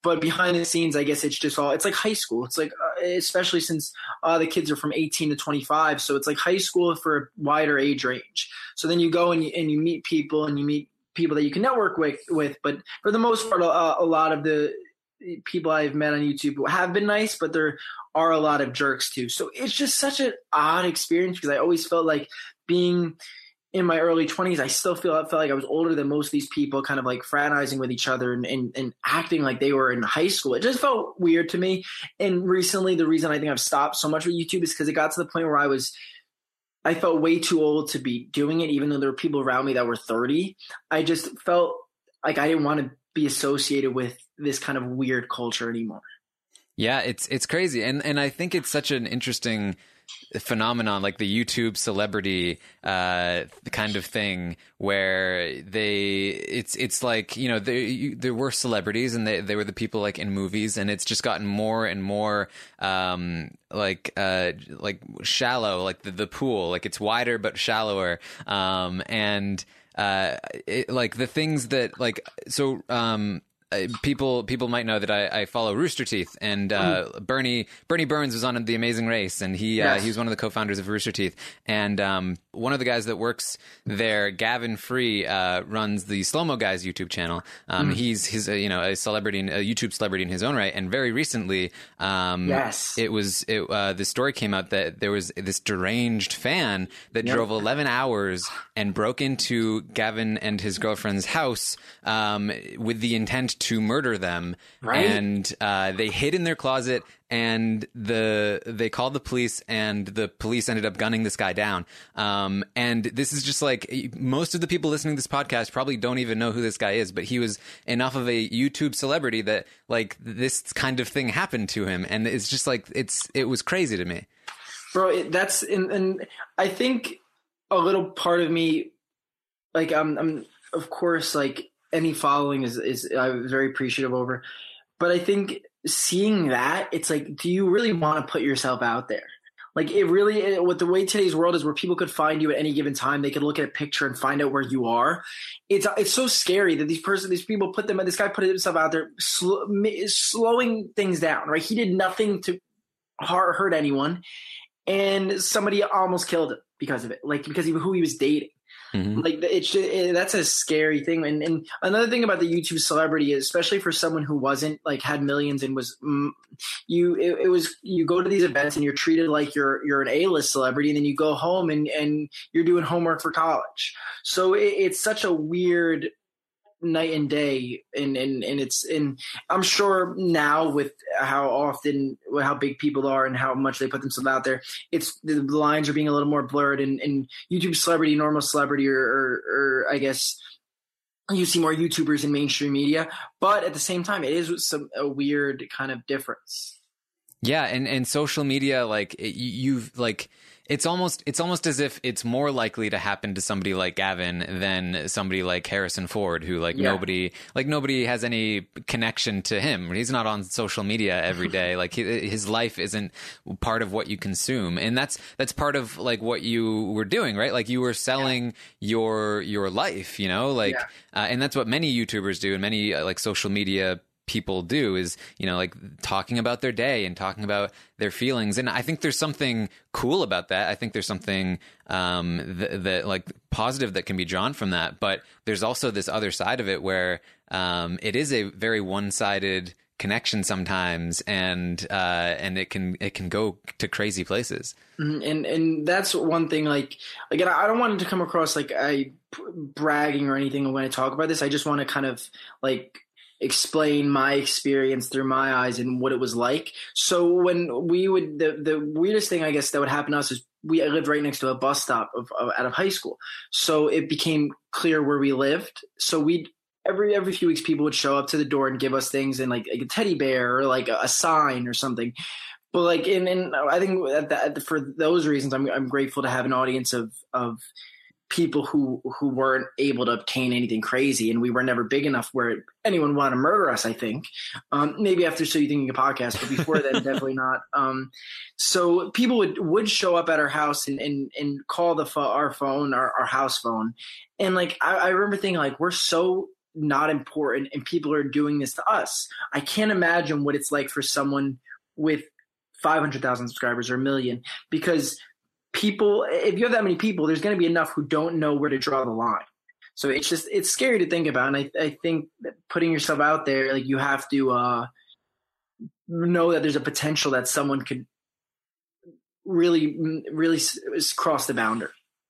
but behind the scenes i guess it's just all it's like high school. It's like uh, especially since uh, the kids are from 18 to 25 so it's like high school for a wider age range. So then you go and you, and you meet people and you meet people that you can network with with but for the most part uh, a lot of the people i've met on youtube have been nice but there are a lot of jerks too. So it's just such an odd experience because i always felt like being in my early 20s, I still feel I felt like I was older than most of these people, kind of like fraternizing with each other and, and, and acting like they were in high school. It just felt weird to me. And recently, the reason I think I've stopped so much with YouTube is because it got to the point where I was I felt way too old to be doing it, even though there were people around me that were 30. I just felt like I didn't want to be associated with this kind of weird culture anymore. Yeah, it's it's crazy, and and I think it's such an interesting phenomenon, like the YouTube celebrity uh, kind of thing, where they it's it's like you know there were celebrities and they they were the people like in movies, and it's just gotten more and more um, like uh, like shallow, like the the pool, like it's wider but shallower, um, and uh, it, like the things that like so um people people might know that I, I follow Rooster Teeth, and uh, Mm. Burnie Burnie Burns was on The Amazing Race, and he uh, he was one of the co-founders of Rooster Teeth, and um, one of the guys that works there, Gavin Free, uh, runs the Slow Mo Guys YouTube channel. Um, Mm. He's he's a, you know a celebrity, a YouTube celebrity in his own right, and very recently, um, Yes. it was it, uh, the story came out that there was this deranged fan that Yep. drove 11 hours and broke into Gavin and his girlfriend's house um, with the intent to murder them. Right. And uh, they hid in their closet, and the they called the police, and the police ended up gunning this guy down. Um, and this is just like most of the people listening to this podcast probably don't even know who this guy is, but he was enough of a YouTube celebrity that like this kind of thing happened to him, and it's just like it's it was crazy to me. bro it, that's and, and i think a little part of me like i'm i'm of course like any following is is i was very appreciative over. But i think seeing that it's like do you really want to put yourself out there? Like it really it, with the way today's world is where people could find you at any given time they could look at a picture and find out where you are. It's it's so scary that these person these people put them this guy put himself out there sl- slowing things down right? He did nothing to hurt anyone. And somebody almost killed him because of it, like because of who he was dating. Mhm. Like it's it, that's a scary thing. And, and another thing about the YouTube celebrity, is, especially for someone who wasn't like had millions and was mm, you, it, it was you go to these events and you're treated like you're you're an A list celebrity, and then you go home and and you're doing homework for college. So it, it's such a weird night and day and and and it's and i'm sure now with how often how big people are and how much they put themselves out there it's the lines are being a little more blurred and, and youtube celebrity normal celebrity or, or or i guess you see more youtubers in mainstream media but at the same time it is some a weird kind of difference. Yeah, and and social media like it, you- you've like it's almost it's almost as if it's more likely to happen to somebody like Gavin than somebody like Harrison Ford who like Yeah. nobody like nobody has any connection to him. He's not on social media every day. like he, his life isn't part of what you consume. And that's that's part of like what you were doing, right? Like you were selling your your life, you know? Like Yeah. uh, and that's what many YouTubers do and many uh, like social media people do is you know like talking about their day and talking about their feelings. And i think there's something cool about that. I think there's something um that, that like positive that can be drawn from that. But there's also this other side of it where um it is a very one-sided connection sometimes and uh and it can it can go to crazy places. Mhm, and and that's one thing like again i don't want to come across like i bragging or anything when i talk about this. I just want to kind of like explain my experience through my eyes and what it was like. So when we would the the weirdest thing i guess that would happen to us is we lived right next to a bus stop of, of out of high school. So it became clear where we lived. So we'd every every few weeks people would show up to the door and give us things and like, like a teddy bear or like a, a sign or something. But like in, in I think that for those reasons I'm I'm grateful to have an audience of of people who who weren't able to obtain anything crazy and we were never big enough where anyone wanted to murder us I think. Um, maybe after so you thinking a podcast but before then definitely not. Um, so people would would show up at our house and and, and call the pho- our phone our, our house phone. And like I, I remember thinking like we're so not important and people are doing this to us. I can't imagine what it's like for someone with 500,000 subscribers or a million because people if you have that many people there's going to be enough who don't know where to draw the line. So it's just it's scary to think about and i, I think putting yourself out there like you have to uh know that there's a potential that someone could really really s- s- cross the boundary.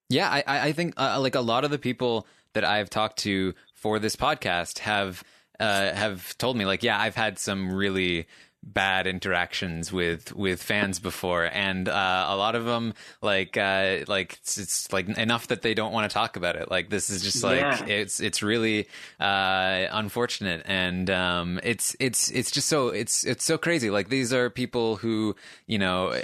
Yeah, I, I I think uh, like a lot of the people that I've talked to for this podcast have uh, have told me like, yeah, I've had some really bad interactions with with fans before. And uh, a lot of them like uh, like it's, it's, like enough that they don't want to talk about it. Like this is just like Yeah. it's it's really uh, unfortunate. And um, it's it's it's just so it's it's so crazy. Like these are people who you know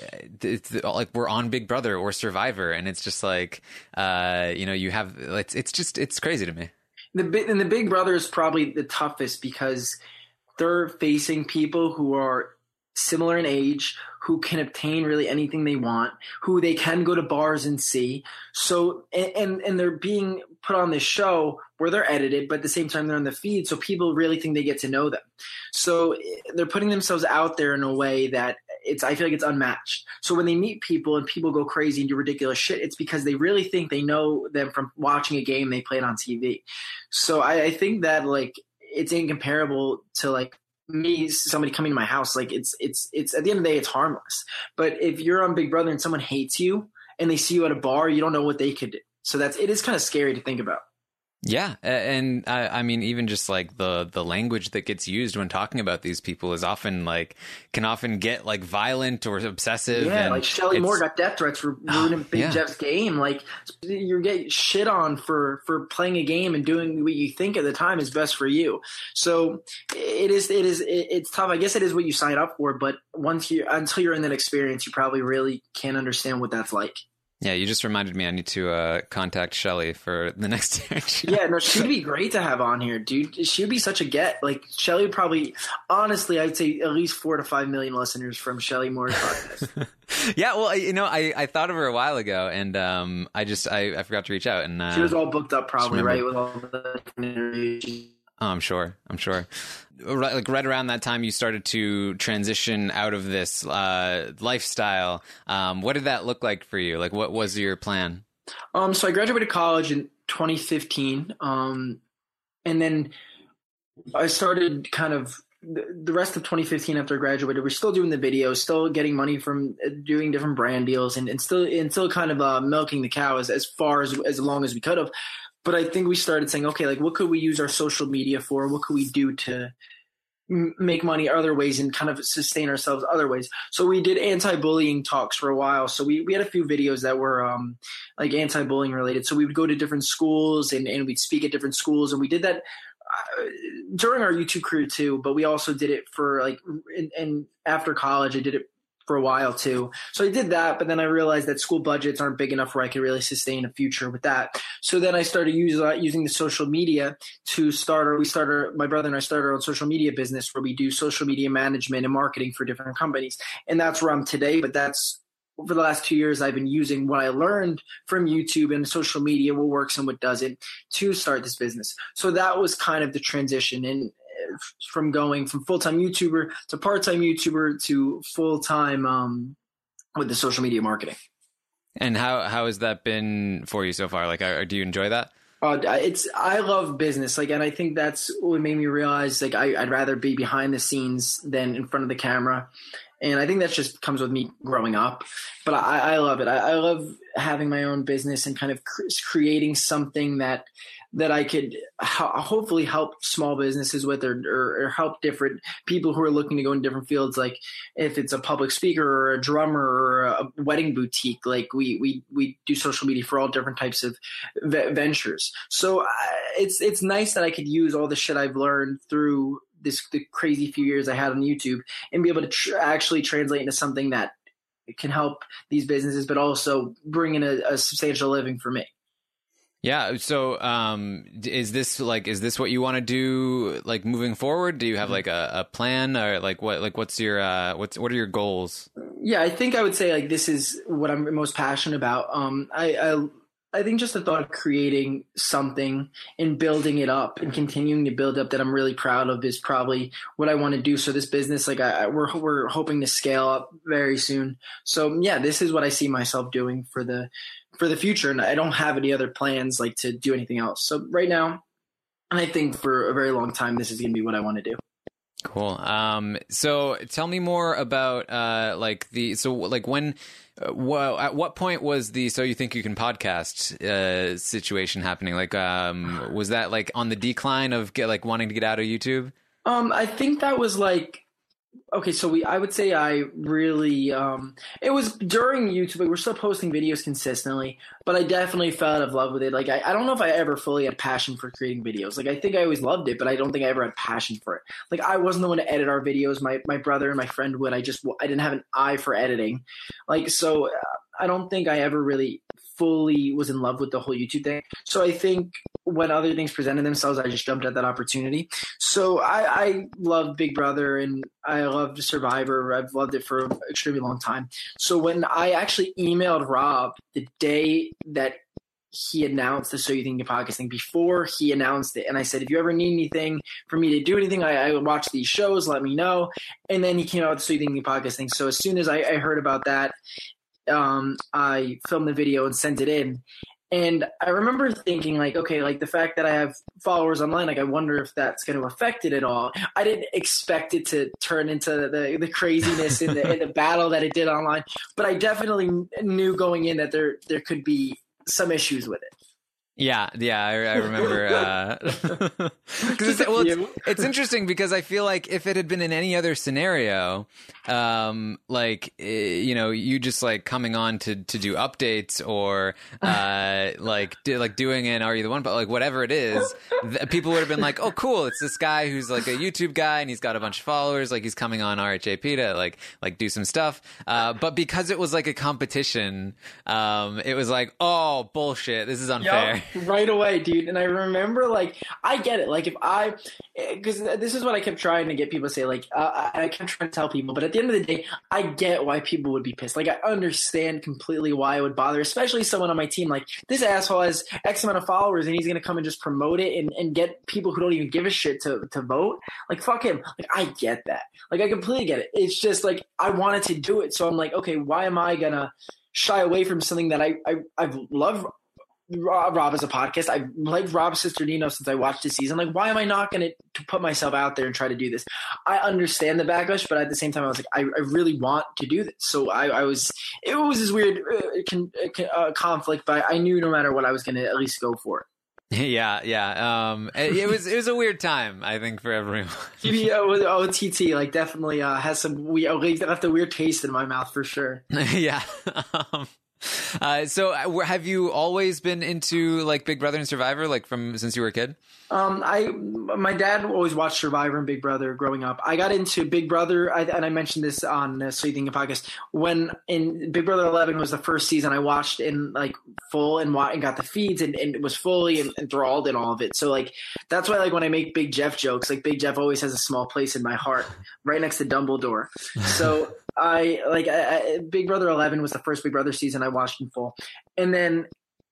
it's like we're on Big Brother or Survivor. And it's just like uh, you know you have it's it's just it's crazy to me. The and the Big Brother is probably the toughest because they're facing people who are similar in age, who can obtain really anything they want, who they can go to bars and see. So and and, they're being put on this show where they're edited, but at the same time they're on the feed, so people really think they get to know them. So they're putting themselves out there in a way that it's I feel like it's unmatched. So when they meet people and people go crazy and do ridiculous shit, it's because they really think they know them from watching a game they played on TV. So I, I think that like it's incomparable to like me somebody coming to my house. Like it's it's it's at the end of the day it's harmless. But if you're on big brother and someone hates you and they see you at a bar you don't know what they could do. So that's it is kind of scary to think about Yeah, and I, I mean, even just like the the language that gets used when talking about these people is often like can often get like violent or obsessive. Yeah, and like Shelly Moore got death threats for oh, ruining Big yeah. Jeff's game. Like you're getting shit on for for playing a game and doing what you think at the time is best for you. So it is it is it, it's tough. I guess it is what you sign up for, but once you until you're in that experience, you probably really can't understand what that's like. Yeah, you just reminded me I need to uh, contact Shelly for the next. Yeah, no, she'd be great to have on here, dude. She'd be such a get. Like Shelly would probably, honestly, I'd say at least four to five million listeners from Shelly Moore's podcast. yeah. Well, you know, I, I thought of her a while ago, and um, I just I, I forgot to reach out, and uh, she was all booked up, probably right with all the interviews. Oh, I'm sure. I'm sure. Right, like right around that time, you started to transition out of this uh, lifestyle. Um, what did that look like for you? Like, what was your plan? Um, so I graduated college in 2015, um, and then I started kind of the rest of 2015 after I graduated. We're still doing the videos, still getting money from uh, doing different brand deals, and, and still and still kind of uh, milking the cow as, as far as as long as we could have. But I think we started saying, okay, like what could we use our social media for? What could we do to make money other ways and kind of sustain ourselves other ways? So we did anti-bullying talks for a while. So we, we had a few videos that were um, like anti-bullying related. So we would go to different schools and, and we'd speak at different schools, and we did that uh, during our YouTube career too. But we also did it for like and, and after college, I did it for a while too. So I did that, but then I realized that school budgets aren't big enough where I could really sustain a future with that. So then I started use, uh, using the social media to start. Or we started. My brother and I started our own social media business where we do social media management and marketing for different companies, and that's where I'm today. But that's over the last two years, I've been using what I learned from YouTube and social media, what works and what doesn't, to start this business. So that was kind of the transition and from going from full time YouTuber to part time YouTuber to full time um, with the social media marketing. And how how has that been for you so far? Like, are, do you enjoy that? Uh, it's I love business, like, and I think that's what made me realize like I, I'd rather be behind the scenes than in front of the camera, and I think that just comes with me growing up. But I, I love it. I, I love having my own business and kind of cr- creating something that that I could ho- hopefully help small businesses with, or, or, or help different people who are looking to go in different fields. Like if it's a public speaker or a drummer or a wedding boutique, like we we we do social media for all different types of v- ventures. So uh, it's it's nice that I could use all the shit I've learned through this the crazy few years I had on YouTube and be able to tr- actually translate into something that can help these businesses, but also bring in a, a substantial living for me. Yeah. So, um, is this like is this what you want to do like moving forward? Do you have like a, a plan or like what like what's your uh what's what are your goals? Yeah, I think I would say like this is what I'm most passionate about. Um, I, I I think just the thought of creating something and building it up and continuing to build up that I'm really proud of is probably what I want to do. So this business, like I, I we're we're hoping to scale up very soon. So yeah, this is what I see myself doing for the for the future, and I don't have any other plans like to do anything else. So right now, and I think for a very long time, this is going to be what I want to do. Cool. Um, so tell me more about uh, like the so like when. Uh, well, at what point was the so you think you can podcast uh, situation happening? Like, um, was that like on the decline of get like wanting to get out of YouTube? Um, I think that was like okay, so we I would say I really um it was during YouTube we were still posting videos consistently, but I definitely fell out of love with it. Like I, I don't know if I ever fully had passion for creating videos. Like I think I always loved it, but I don't think I ever had passion for it. Like I wasn't the one to edit our videos. My my brother and my friend would. I just I didn't have an eye for editing. Like so uh, I don't think I ever really fully was in love with the whole YouTube thing. So I think when other things presented themselves, I just jumped at that opportunity. So I, I love Big Brother and I love Survivor. I've loved it for an extremely long time. So when I actually emailed Rob the day that he announced the So You Think You Podcast thing before he announced it. And I said, if you ever need anything for me to do anything, I, I watch these shows, let me know. And then he came out with the So You Think You Podcast thing. So as soon as I, I heard about that um, I filmed the video and sent it in. And I remember thinking, like, okay, like the fact that I have followers online, like, I wonder if that's going to affect it at all. I didn't expect it to turn into the, the craziness in the, in the battle that it did online, but I definitely knew going in that there there could be some issues with it. Yeah, yeah, I, I remember. Uh, it's, well, it's, it's, interesting because I feel like if it had been in any other scenario, um, like eh, you know, you just like coming on to to do updates or uh, like do, like doing an Are You the One, but like whatever it is, th- people would have been like, oh, cool, it's this guy who's like a YouTube guy and he's got a bunch of followers, like he's coming on RHAP to like like do some stuff. Uh, but because it was like a competition, um, it was like, oh, bullshit, this is unfair. Yep right away, dude. And I remember, like, I get it. Like, if I, because this is what I kept trying to get people to say. Like, uh, I kept trying to tell people, but at the end of the day, I get why people would be pissed. Like, I understand completely why it would bother, especially someone on my team. Like, this asshole has X amount of followers, and he's gonna come and just promote it and, and get people who don't even give a shit to to vote. Like, fuck him. Like, I get that. Like, I completely get it. It's just like I wanted to do it, so I'm like, okay, why am I gonna shy away from something that I, I I've loved Rob as a podcast. I've liked Rob Cesternino since I watched the season. Like, why am I not going to put myself out there and try to do this? I understand the backlash, but at the same time, I was like, I, I really want to do this. So I, I was, it was this weird uh, uh, conflict, but I knew no matter what, I was going to at least go for it. Yeah, yeah. Um, it, it, was it was a weird time, I think, for everyone. yeah, with OTT, like definitely uh, has some we left a weird taste in my mouth for sure. yeah. Um, uh, so, uh, have you always been into like Big Brother and Survivor, like from since you were a kid? Um, I my dad always watched Survivor and Big Brother growing up. I got into Big Brother, I, and I mentioned this on uh, So You Think podcast when in Big Brother Eleven was the first season. I watched in like full and, and got the feeds and, and was fully enthralled in all of it. So like that's why like when I make Big Jeff jokes, like Big Jeff always has a small place in my heart, right next to Dumbledore. So. I like I, I, Big Brother 11 was the first Big Brother season I watched in full, and then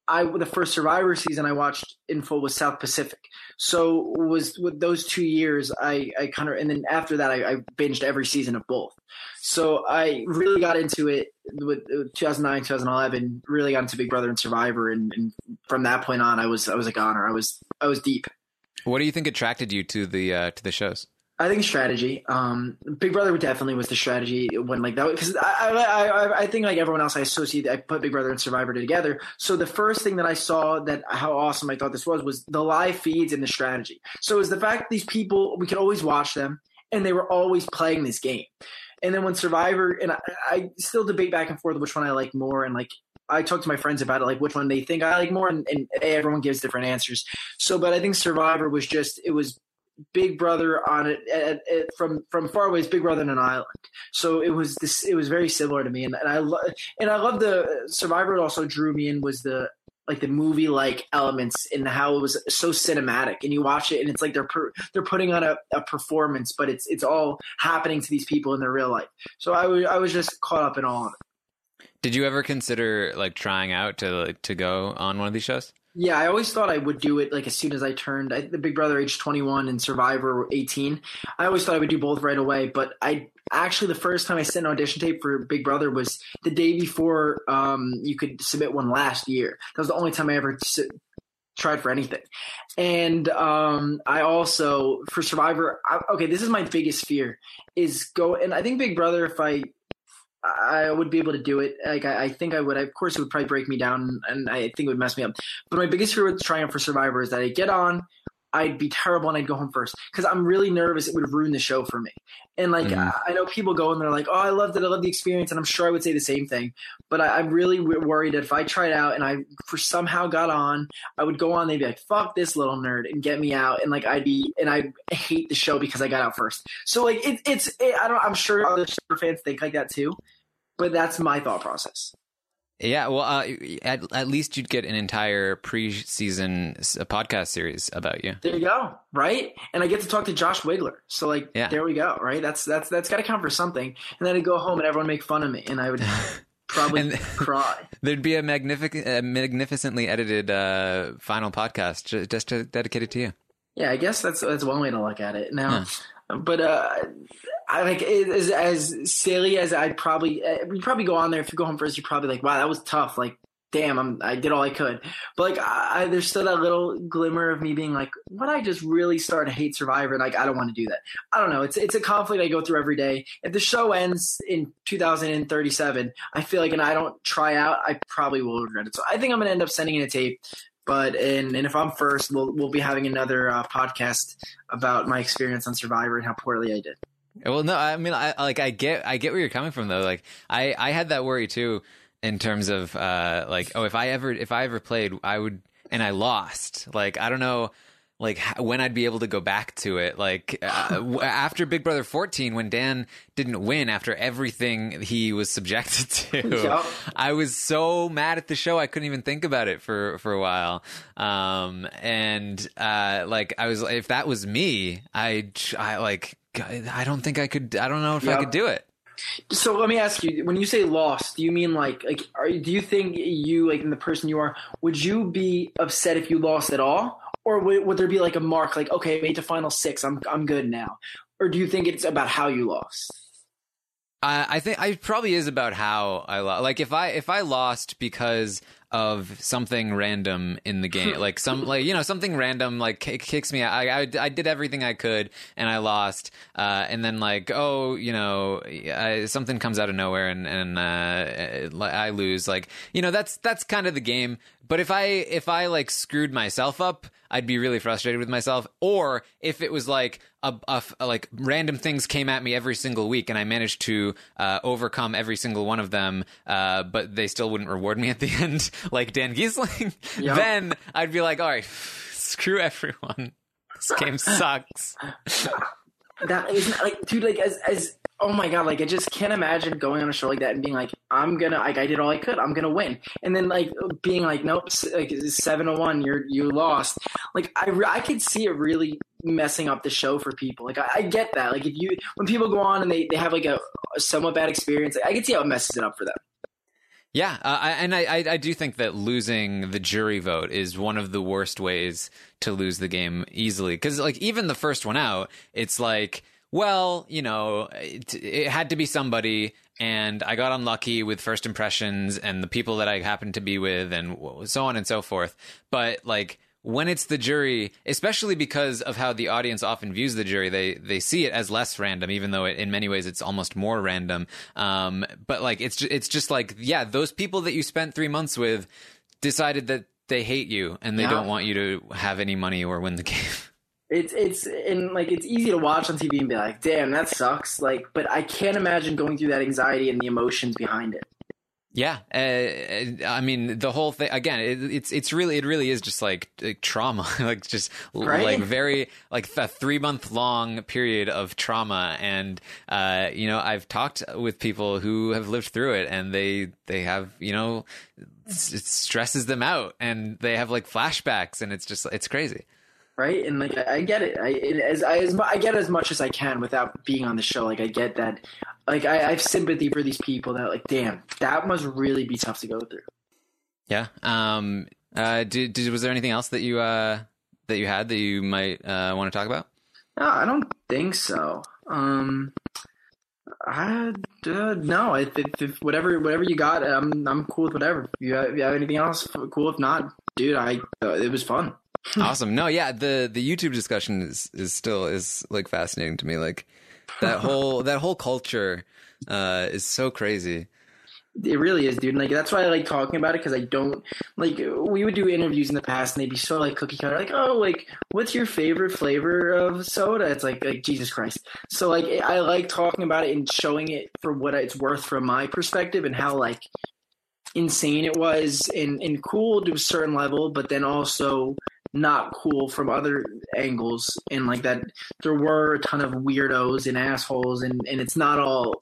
I the first Survivor season I watched in full was South Pacific. So was with those two years I I kind of and then after that I, I, binged every season of both. So I really got into it with 2009 2011. Really got into Big Brother and Survivor, and, and from that point on I was I was a goner. I was I was deep. What do you think attracted you to the uh, to the shows? I think strategy. Um, Big Brother definitely was the strategy when like that because I, I, I I think like everyone else I associate I put Big Brother and Survivor together. So the first thing that I saw that how awesome I thought this was was the live feeds and the strategy. So is the fact these people we could always watch them and they were always playing this game. And then when Survivor and I, I still debate back and forth which one I like more and like I talk to my friends about it, like which one they think I like more, and, and, everyone gives different answers. So, but I think Survivor was just it was Big Brother on it at, at, from from far away is Big Brother on an island. So it was this. It was very similar to me, and, and I lo- and I love the Survivor. Also drew me in was the like the movie like elements and how it was so cinematic and you watch it and it's like they're per, they're putting on a, a performance but it's it's all happening to these people in their real life so I I was just caught up in all of it did you ever consider like trying out to like to go on one of these shows yeah, I always thought I would do it like as soon as I turned I, the Big Brother age 21 and Survivor 18. I always thought I would do both right away, but I actually the first time I sent an audition tape for Big Brother was the day before um, you could submit one last year. That was the only time I ever tried for anything. And um, I also for Survivor. I, okay, this is my biggest fear is go. And I think Big Brother, if I I would be able to do it. Like I, I, think I would. of course, it would probably break me down, and I think it would mess me up. But my biggest fear with trying out for Survivor is that I get on, I'd be terrible, and I'd go home first because I'm really nervous. It would ruin the show for me. And like. Mm-hmm. I, I, know people go and they're like, "Oh, I loved it. I love the experience," and I'm sure I would say the same thing. But I, am really worried that if I tried out and I for somehow got on, I would go on. They'd be like, "Fuck this little nerd," and get me out, and like I'd be and I hate the show because I got out first. So like it, it's it, I don't. I'm sure other fans think like that too but that's my thought process. Yeah, well, uh, at at least you'd get an entire preseason podcast series about you. There you go, right? And I get to talk to Josh Wigler, so like, yeah. there we go, right? That's that's that's got to count for something. And then I'd go home and everyone make fun of me, and I would probably and cry. There'd be a magnificent, uh, magnificently edited uh, final podcast just, just dedicated to you. Yeah, I guess that's that's one way to look at it. Now, but uh, I like as as silly as I'd probably uh, you probably go on there if you go home first. You're probably like, wow, that was tough. Like, damn, I'm I did all I could. But like, I, there's still that little glimmer of me being like, what I just really start to hate Survivor. Like, I don't want to do that. I don't know. It's it's a conflict I go through every day. If the show ends in 2037, I feel like, and I don't try out, I probably will regret it. So I think I'm gonna end up sending in a tape. But and and if I'm first, we'll we'll be having another uh, podcast about my experience on Survivor and how poorly I did. Well, no, I mean, I like I get I get where you're coming from though. Like I I had that worry too in terms of uh like oh if I ever if I ever played I would and I lost. Like I don't know like when I'd be able to go back to it. Like uh, after Big Brother 14, when Dan didn't win after everything he was subjected to, yep. I was so mad at the show I couldn't even think about it for for a while. Um, and uh, like I was, if that was me, I I like I don't think I could. I don't know if yep. I could do it. So let me ask you: When you say lost, do you mean like like? Are, do you think you like in the person you are? Would you be upset if you lost at all, or would, would there be like a mark, like okay, made the final six, I'm I'm good now, or do you think it's about how you lost? I think I probably is about how I lost. Like if I if I lost because of something random in the game, like some like you know something random like kicks me out. I, I, I did everything I could and I lost, uh, and then like oh you know I, something comes out of nowhere and and uh, I lose. Like you know that's that's kind of the game. But if I if I like screwed myself up, I'd be really frustrated with myself. Or if it was like a, a, a like random things came at me every single week and I managed to uh, overcome every single one of them, uh, but they still wouldn't reward me at the end, like Dan Gheesling, yep. then I'd be like, all right, screw everyone. This game sucks. that is like, dude, like as as oh my god, like I just can't imagine going on a show like that and being like, I'm gonna, like I did all I could, I'm gonna win, and then like being like, nope, like seven to one, you're you lost. Like I, I could see it really messing up the show for people. Like I, I get that. Like if you when people go on and they they have like a, a somewhat bad experience, like, I can see how it messes it up for them. Yeah, uh, I, and I, I do think that losing the jury vote is one of the worst ways to lose the game easily. Because like even the first one out, it's like well, you know, it, it, had to be somebody, and I got unlucky with first impressions and the people that I happened to be with, and so on and so forth. But like when it's the jury, especially because of how the audience often views the jury, they they see it as less random, even though it, in many ways it's almost more random. Um, but like it's it's just like yeah, those people that you spent three months with decided that they hate you and they yeah. don't want you to have any money or win the game. it's it's and like it's easy to watch on TV and be like, damn, that sucks. Like, but I can't imagine going through that anxiety and the emotions behind it. Yeah, uh, I mean the whole thing again. It, it's it's really it really is just like, like trauma, like just right? like very like a three month long period of trauma, and uh, you know I've talked with people who have lived through it, and they they have you know it stresses them out, and they have like flashbacks, and it's just it's crazy right? And like I, I get it. I it, as I as I get as much as I can without being on the show. Like I get that. Like I, I have sympathy for these people that like, damn, that must really be tough to go through. Yeah. Um. Uh. Did, did was there anything else that you uh that you had that you might uh want to talk about? No, I don't think so. Um. I, uh, no, if, if, if whatever whatever you got, I'm I'm cool with whatever. If you have, if you have anything else, cool. If not, dude, I uh, it was fun. awesome. No, yeah, the the YouTube discussion is is still is like fascinating to me. Like that whole that whole culture uh, is so crazy. It really is, dude. Like that's why I like talking about it because I don't like we would do interviews in the past and they'd be so like cookie cutter, like oh like what's your favorite flavor of soda? It's like like Jesus Christ. So like I like talking about it and showing it for what it's worth from my perspective and how like insane it was and and cool to a certain level, but then also not cool from other angles and like that there were a ton of weirdos and assholes and and it's not all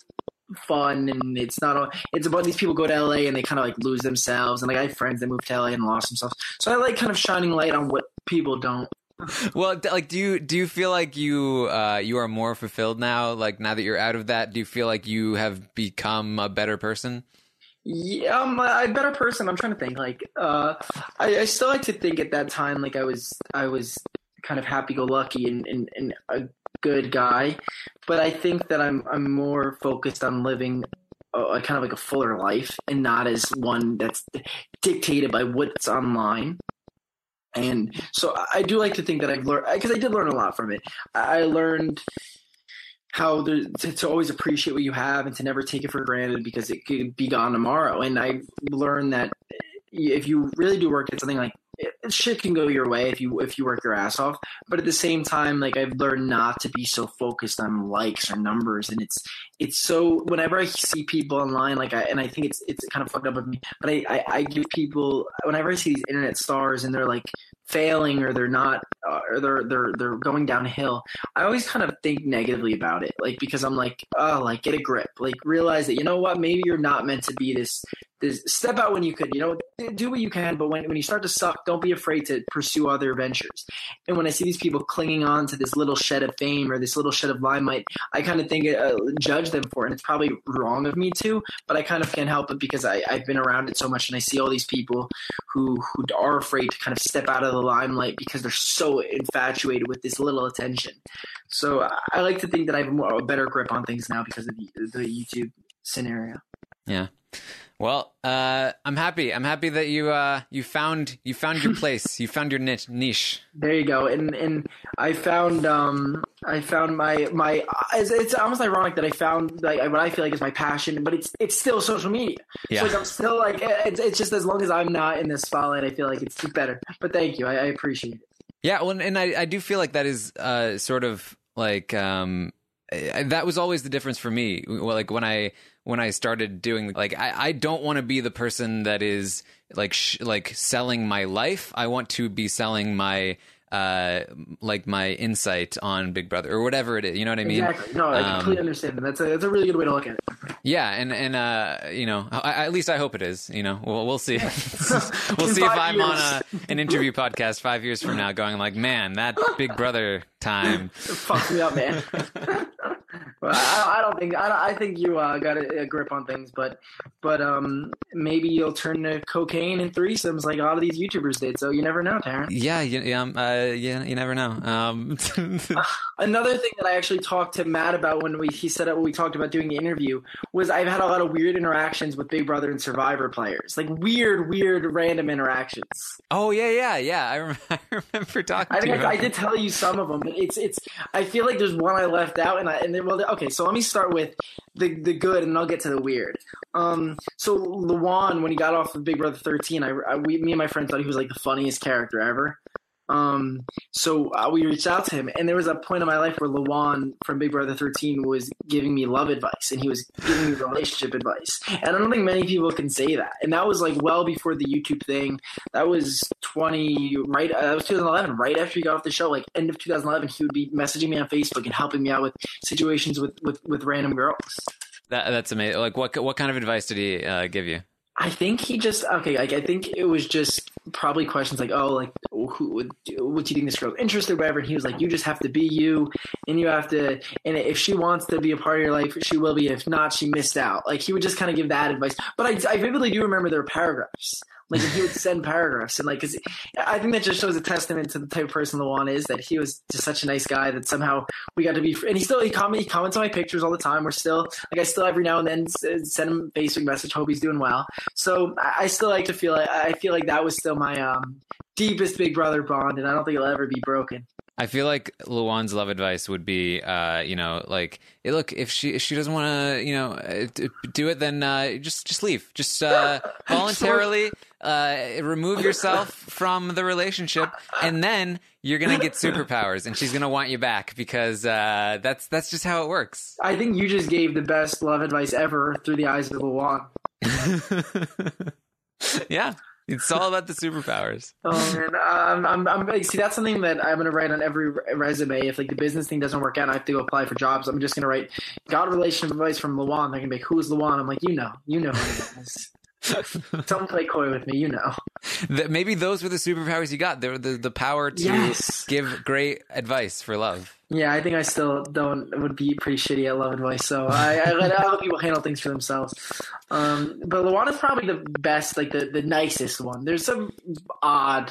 fun and it's not all it's about these people go to LA and they kind of like lose themselves and like I have friends that moved to LA and lost themselves. So I like kind of shining light on what people don't. Well, like, do you do you feel like you uh, you are more fulfilled now? Like now that you're out of that, do you feel like you have become a better person? Yeah, I'm a better person. I'm trying to think. Like, uh, I, I still like to think at that time like I was I was kind of happy go lucky and, and, and a good guy, but I think that I'm I'm more focused on living a kind of like a fuller life and not as one that's dictated by what's online. And so I do like to think that I've learned because I did learn a lot from it. I learned how there, to, to always appreciate what you have and to never take it for granted because it could be gone tomorrow. And I learned that if you really do work at something like it, shit can go your way if you if you work your ass off but at the same time like i've learned not to be so focused on likes or numbers and it's it's so whenever i see people online like i and i think it's it's kind of fucked up with me but i i, I give people whenever i see these internet stars and they're like failing or they're not uh, or they're they're they're going downhill i always kind of think negatively about it like because i'm like oh like get a grip. Like realize that you know what? Maybe you're not meant to be this this step out when you could you know do what you can but when, when you start to suck don't be afraid to pursue other ventures and when i see these people clinging on to this little shed of fame or this little shed of limelight i kind of think uh, judge them for it and it's probably wrong of me too but i kind of can't help it because I, i've been around it so much and i see all these people who who are afraid to kind of step out of the limelight because they're so infatuated with this little attention. So I like to think that I have a, more, a better grip on things now because of the, the YouTube scenario. Yeah. Well, uh, I'm happy. I'm happy that you uh, you found you found your place. you found your niche. niche. There you go. And and I found um I found my my it's, it's almost ironic that I found like what I feel like is my passion, but it's it's still social media. Yeah. So like I'm still like it's, it's just as long as I'm not in the spotlight, I feel like it's better. But thank you. I, I appreciate it. Yeah, well, and I, I do feel like that is uh, sort of like um, that was always the difference for me. Well, like when I when I started doing like I, I don't want to be the person that is like sh- like selling my life. I want to be selling my uh like my insight on Big Brother or whatever it is. You know what I mean? Exactly. No, I Um, completely understand. That's a that's a really good way to look at it. Yeah, and and uh, you know, I, at least I hope it is. You know, we'll we'll see. we'll see if I'm on a, an interview podcast five years from now, going like, man, that Big Brother time. Fucks me up, man. Well, I, I don't think I, I think you uh, got a, a grip on things, but but um maybe you'll turn to cocaine and threesomes like a lot of these YouTubers did. So you never know, Taran. Yeah, you, yeah, um, uh, yeah, you never know. Um, Another thing that I actually talked to Matt about when we he said it when we talked about doing the interview was I've had a lot of weird interactions with Big Brother and Survivor players, like weird, weird, random interactions. oh yeah, yeah, yeah. I, rem- I remember talking I to think you. I, I did tell you some of them, but it's it's. I feel like there's one I left out, and I and well, okay. So let me start with the the good, and I'll get to the weird. Um, so Lawon, when he got off of Big Brother 13, I, I we, me and my friend thought he was like the funniest character ever. Um, so uh, we reached out to him, and there was a point in my life where Lawon from Big Brother 13 was giving me love advice, and he was giving me relationship advice, and I don't think many people can say that. And that was like well before the YouTube thing. That was 20 right. Uh, that was 2011, right after he got off the show. Like end of 2011, he would be messaging me on Facebook and helping me out with situations with with, with random girls. that, that's amazing. Like, what what kind of advice did he uh, give you? I think he just okay. Like I think it was just probably questions like, "Oh, like who would what do you think this girl's interested, or whatever?" And he was like, "You just have to be you, and you have to. And if she wants to be a part of your life, she will be. If not, she missed out." Like he would just kind of give that advice. But I, I vividly do remember there were paragraphs Like he would send paragraphs and like, cause I think that just shows a testament to the type of person Lawon is. That he was just such a nice guy that somehow we got to be. And he still he comment he comments on my pictures all the time. We're still like I still every now and then send him a Facebook message. Hope he's doing well. So I, I still like to feel like I feel like that was still my um deepest big brother bond, and I don't think it'll ever be broken. I feel like Lawon's love advice would be, uh, you know, like, hey, look, if she if she doesn't want to, you know, uh, do it, then uh, just just leave, just uh, voluntarily uh, remove yourself from the relationship, and then you're gonna get superpowers, and she's gonna want you back because uh, that's that's just how it works. I think you just gave the best love advice ever through the eyes of Lawon. yeah, it's all about the superpowers. Oh man, um, I'm, I'm like, see that's something that I'm gonna write on every resume. If like the business thing doesn't work out, and I have to apply for jobs. I'm just gonna write got relationship advice from Lawon. They're gonna be like, who's Lawon? I'm like, you know, you know who it is. Don't play coy with me, you know. That maybe those were the superpowers you got. They were the the power to Yes. give great advice for love. Yeah, I think I still don't would be pretty shitty at love advice. So I, I let other people handle things for themselves. Um, but Lawon is probably the best, like the, the nicest one. There's some odd,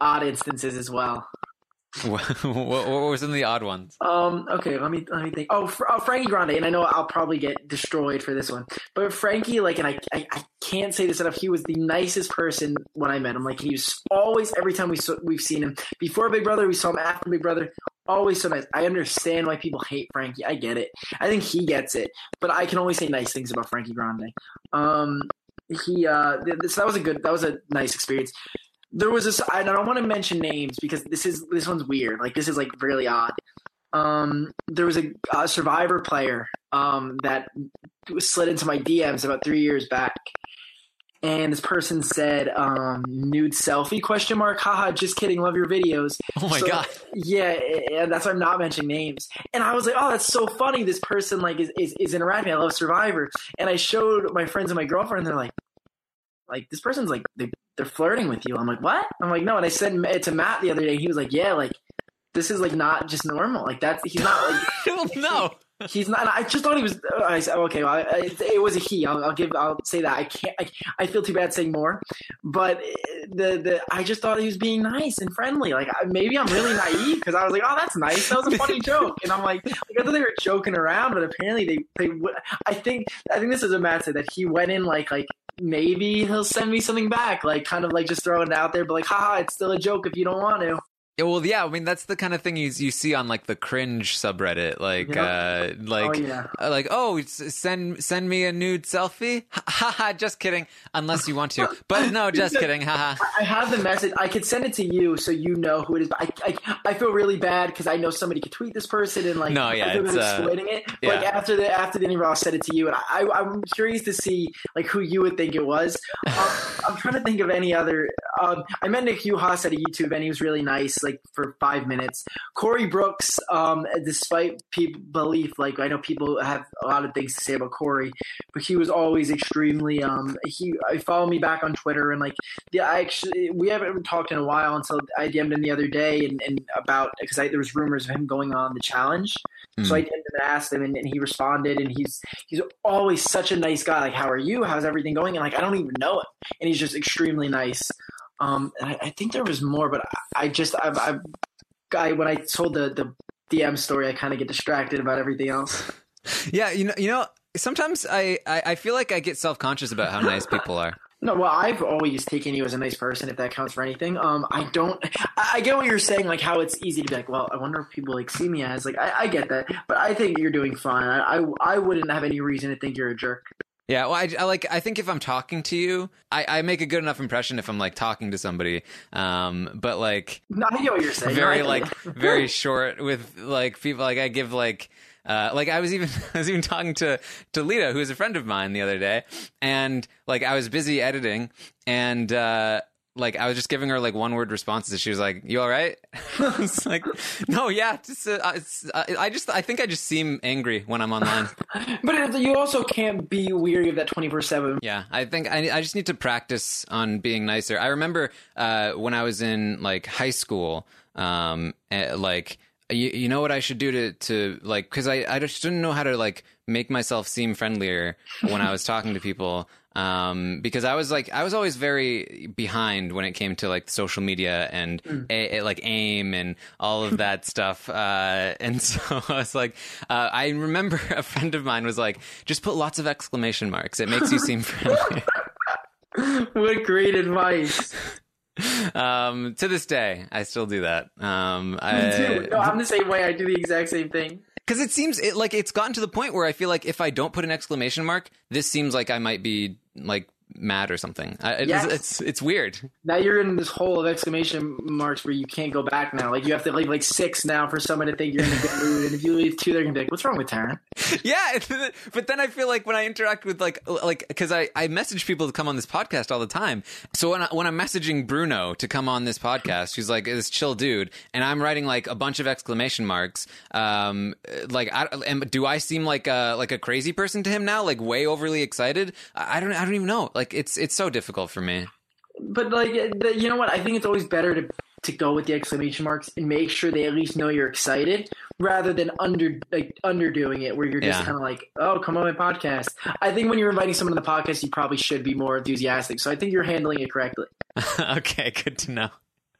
odd instances as well. What, what were some of the odd ones? Um. Okay. Let me let me think. Oh, oh, Frankie Grande, and I know I'll probably get destroyed for this one, but Frankie, like, and I, I, I can't say this enough. He was the nicest person when I met him. Like, he was always every time we saw, we've seen him before Big Brother, we saw him after Big Brother. Always so nice. I understand why people hate Frankie. I get it. I think he gets it, but I can only say nice things about Frankie Grande. Um. He uh. th- This that was a good. That was a nice experience there was this I don't want to mention names because this is this one's weird. Like this is like really odd. Um, there was a, a survivor player um, that slid into my DMs about three years back, and this person said um, "nude selfie?" question mark. Haha, just kidding. Love your videos. Oh my So, god! Yeah, and that's why I'm not mentioning names. And I was like, oh, that's so funny. This person like is, is, is interacting. I love Survivor. And I showed my friends and my girlfriend, and they're like, like this person's like they, they're flirting with you. I'm like, what? I'm like, no. And I said it to Matt the other day. He was like, yeah, like this is like not just normal. Like that's he's not like I don't he's not. I just thought he was. Uh, I said, okay, well, I, it, it was a he. I'll, I'll give. I'll say that. I can't. I, I feel too bad saying more, but eh, the the I just thought he was being nice and friendly. Like maybe I'm really naive because I was like, oh, that's nice. That was a funny joke, and I'm like, like I thought they were joking around, but apparently they they. I think I think this is a Matt said that he went in like like. Maybe he'll send me something back, like kind of like just throwing it out there, but like, haha, it's still a joke if you don't want to. Yeah, well, yeah. I mean, that's the kind of thing you you see on like the cringe subreddit, like uh, like oh yeah. uh, like oh, send send me a nude selfie. Ha ha! ha, Just kidding. Unless you want to, but no, just kidding. Ha ha. I have the message. I could send it to you so you know who it is. But I, I, I feel really bad because I know somebody could tweet this person and like No, yeah, I it's, bad uh, it. But, yeah. Like after the after the interview, I'll it to you, and I, I'm curious to see like who you would think it was. Um, I'm trying to think of any other. Um, I met Nick Uhas at a YouTube, and he was really nice, like for five minutes. Corey Brooks, um, despite people belief, like I know people have a lot of things to say about Corey, but he was always extremely. Um, he I follow me back on Twitter and like yeah, I actually we haven't talked in a while until I DM'd him the other day and, and about because there was rumors of him going on the challenge. So I DM'd him and asked him, and, and he responded, and he's he's always such a nice guy. Like, how are you? How's everything going? And like, I don't even know him, and he's just extremely nice. Um, and I, I think there was more, but I, I just I've, I've I when I told the the DM story, I kind of get distracted about everything else. Yeah, you know, you know. Sometimes I, I, I feel like I get self conscious about how nice people are. No, well, I've always taken you as a nice person, if that counts for anything. Um, I don't. I, I get what you're saying, like how it's easy to be like, well, I wonder if people like see me as like. I, I get that, but I think you're doing fine. I, I, I wouldn't have any reason to think you're a jerk. Yeah, well, I, I like. I think if I'm talking to you, I, I make a good enough impression if I'm like talking to somebody. Um, but like No, I get what you're saying. very like very short with like people. Like I give like. Uh, like I was even I was even talking to to Lita, who is a friend of mine, the other day, and like I was busy editing, and uh, like I was just giving her like one word responses. She was like, "You all right?" I was like, "No, yeah, just, uh, uh, I just I think I just seem angry when I'm online." But you also can't be weary of that twenty four seven. Yeah, I think I, I just need to practice on being nicer. I remember uh, when I was in like high school, um, eh, like you, you know what I should do to to like because I I just didn't know how to like make myself seem friendlier when I was talking to people. Um, because I was like, I was always very behind when it came to like social media and a, a- like AIM and all of that stuff. Uh, and so I was like, uh, I remember a friend of mine was like, just put lots of exclamation marks. It makes you seem friendly. what great advice. um, to this day, I still do that. Um, Me I, too. No, I'm the same way. I do the exact same thing. Because it seems it, like it's gotten to the point where I feel like if I don't put an exclamation mark, this seems like I might be like mad or something. I, it's, Yes. it's it's weird. Now you're in this hole of exclamation marks where you can't go back now. Like you have to leave like six now for someone to think you're in a good mood, and if you leave two, they're gonna be like, "What's wrong with Taran?" yeah, but then I feel like when I interact with like like because I I message people to come on this podcast all the time. So when I, when I'm messaging Bruno to come on this podcast, who's like this chill dude, and I'm writing like a bunch of exclamation marks. Um, like I am, do I seem like a like a crazy person to him now? Like way overly excited? I I don't I don't even know. Like it's it's so difficult for me. But like, you know what? I think it's always better to to go with the exclamation marks and make sure they at least know you're excited, rather than under like underdoing it, where you're just Yeah. kind of like, "Oh, come on my podcast." I think when you're inviting someone to the podcast, you probably should be more enthusiastic. So I think you're handling it correctly. okay, good to know.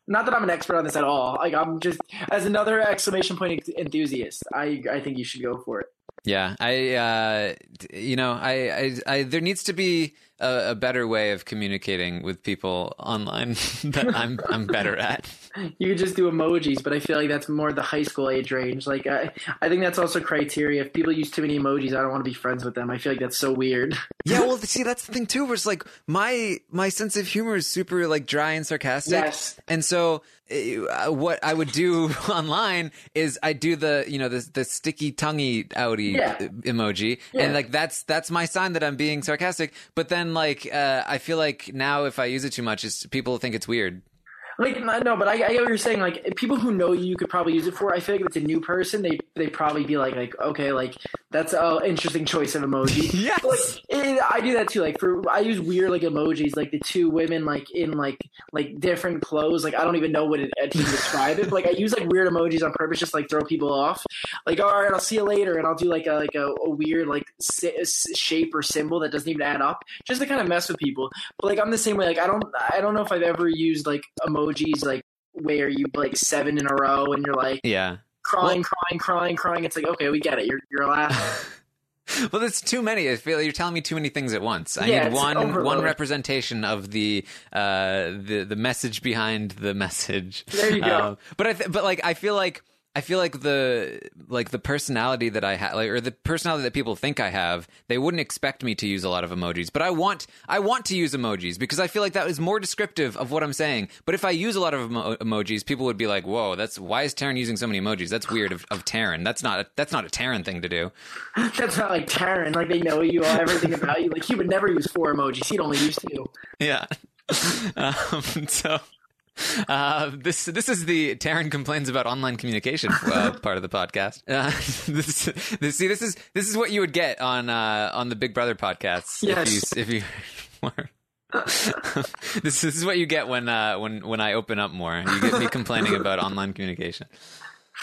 Not that I'm an expert on this at all. Like I'm just as another exclamation point enthusiast. I I think you should go for it. Yeah, I, uh, you know, I, I, I, there needs to be a, a better way of communicating with people online that I'm, I'm better at. You could just do emojis, but I feel like that's more the high school age range. Like I, I think that's also criteria. If people use too many emojis, I don't want to be friends with them. I feel like that's so weird. Yeah, well, see, that's the thing too. Where it's like my, my sense of humor is super like dry and sarcastic. Yes. And so, uh, what I would do online is I do the, you know, the the sticky tonguey outy Yeah. emoji, Yeah. and like that's that's my sign that I'm being sarcastic. But then, like, uh, I feel like now if I use it too much, it's people think it's weird. Like no, but I, I get what you're saying. Like people who know you, you could probably use it for. I feel like if it's a new person, they they probably be like like okay, like that's a interesting choice of emoji. Yes. But, like eh, I do that too. Like for I use weird like emojis, like the two women like in like like different clothes. Like I don't even know what it to describe it. But, like I use like weird emojis on purpose, just like throw people off. Like all right, I'll see you later, and I'll do like a like a, a weird like si- shape or symbol that doesn't even add up, just to kind of mess with people. But like I'm the same way. Like I don't I don't know if I've ever used like emojis like where you like seven in a row and you're like Yeah. crying, crying, crying, crying. It's like okay, we get it. You're you're laughing. Well, that's too many. I feel like you're telling me too many things at once. I Yeah, need one overload. one representation of the uh the the message behind the message. There you go. Um, but I th- but like I feel like I feel like the like the personality that I have, like, or the personality that people think I have, they wouldn't expect me to use a lot of emojis. But I want I want to use emojis because I feel like that is more descriptive of what I'm saying. But if I use a lot of emo- emojis, people would be like, "Whoa, that's why is Taran using so many emojis? That's weird of, of Taran. That's not a, that's not a Taran thing to do." That's not like Taran. Like they know you, all everything about you. Like he would never use four emojis. He'd only use two. Yeah. um, so uh, this this is the Taran complains about online communication uh, part of the podcast. Uh, this, this, see, this is this is what you would get on uh, on the Big Brother podcasts Yes. if you if you were. this, this is what you get when uh, when when I open up more. You get me complaining about online communication.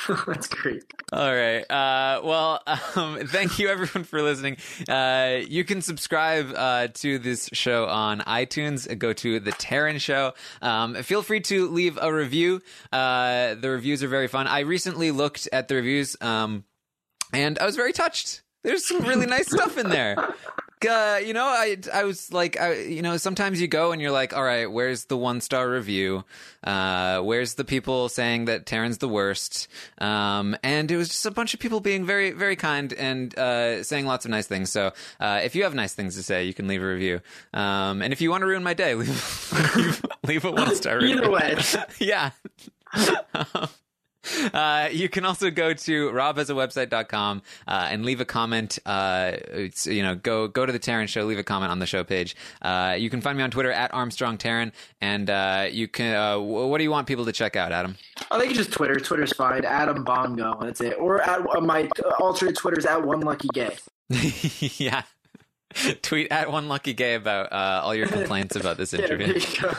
That's great. All right. Uh, well, um, thank you everyone for listening. Uh, you can subscribe uh, to this show on iTunes. Go to the Taran Show. Um, feel free to leave a review. Uh, the reviews are very fun. I recently looked at the reviews, um, and I was very touched. There's some really nice stuff in there. Uh, you know, I I was like, I, you know, sometimes you go and you're like, all right, where's the one star review? Uh, where's the people saying that Taran's the worst? Um, and it was just a bunch of people being very, very kind and uh, saying lots of nice things. So uh, if you have nice things to say, you can leave a review. Um, and if you want to ruin my day, leave leave, leave a one star review. Either way. yeah. Uh, you can also go to robhasawebsite.com uh, and leave a comment. Uh, you know, go go to the Taran Show, leave a comment on the show page. Uh, you can find me on Twitter at Armstrong Taran, and uh, you can. Uh, wh- what do you want people to check out, Adam? I think just Twitter. Twitter's fine. Adam Bongo. That's it. Or at uh, my alternate Twitter's at one lucky gay. yeah. Tweet at one lucky gay about uh, all your complaints about this interview. you go.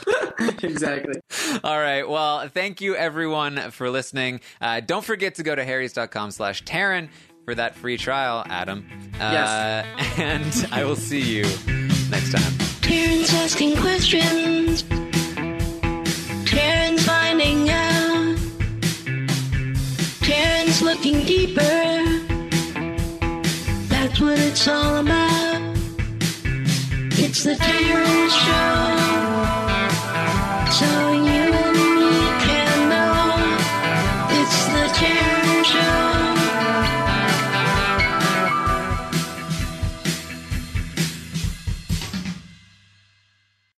exactly. All right. Well, thank you everyone for listening. Uh, don't forget to go to harrys.com slash Taran for that free trial, Adam. Uh, Yes. And I will see you next time. Taran's asking questions. Taran's finding out. Taran's looking deeper. That's what it's all about. It's the Taran's Show. So you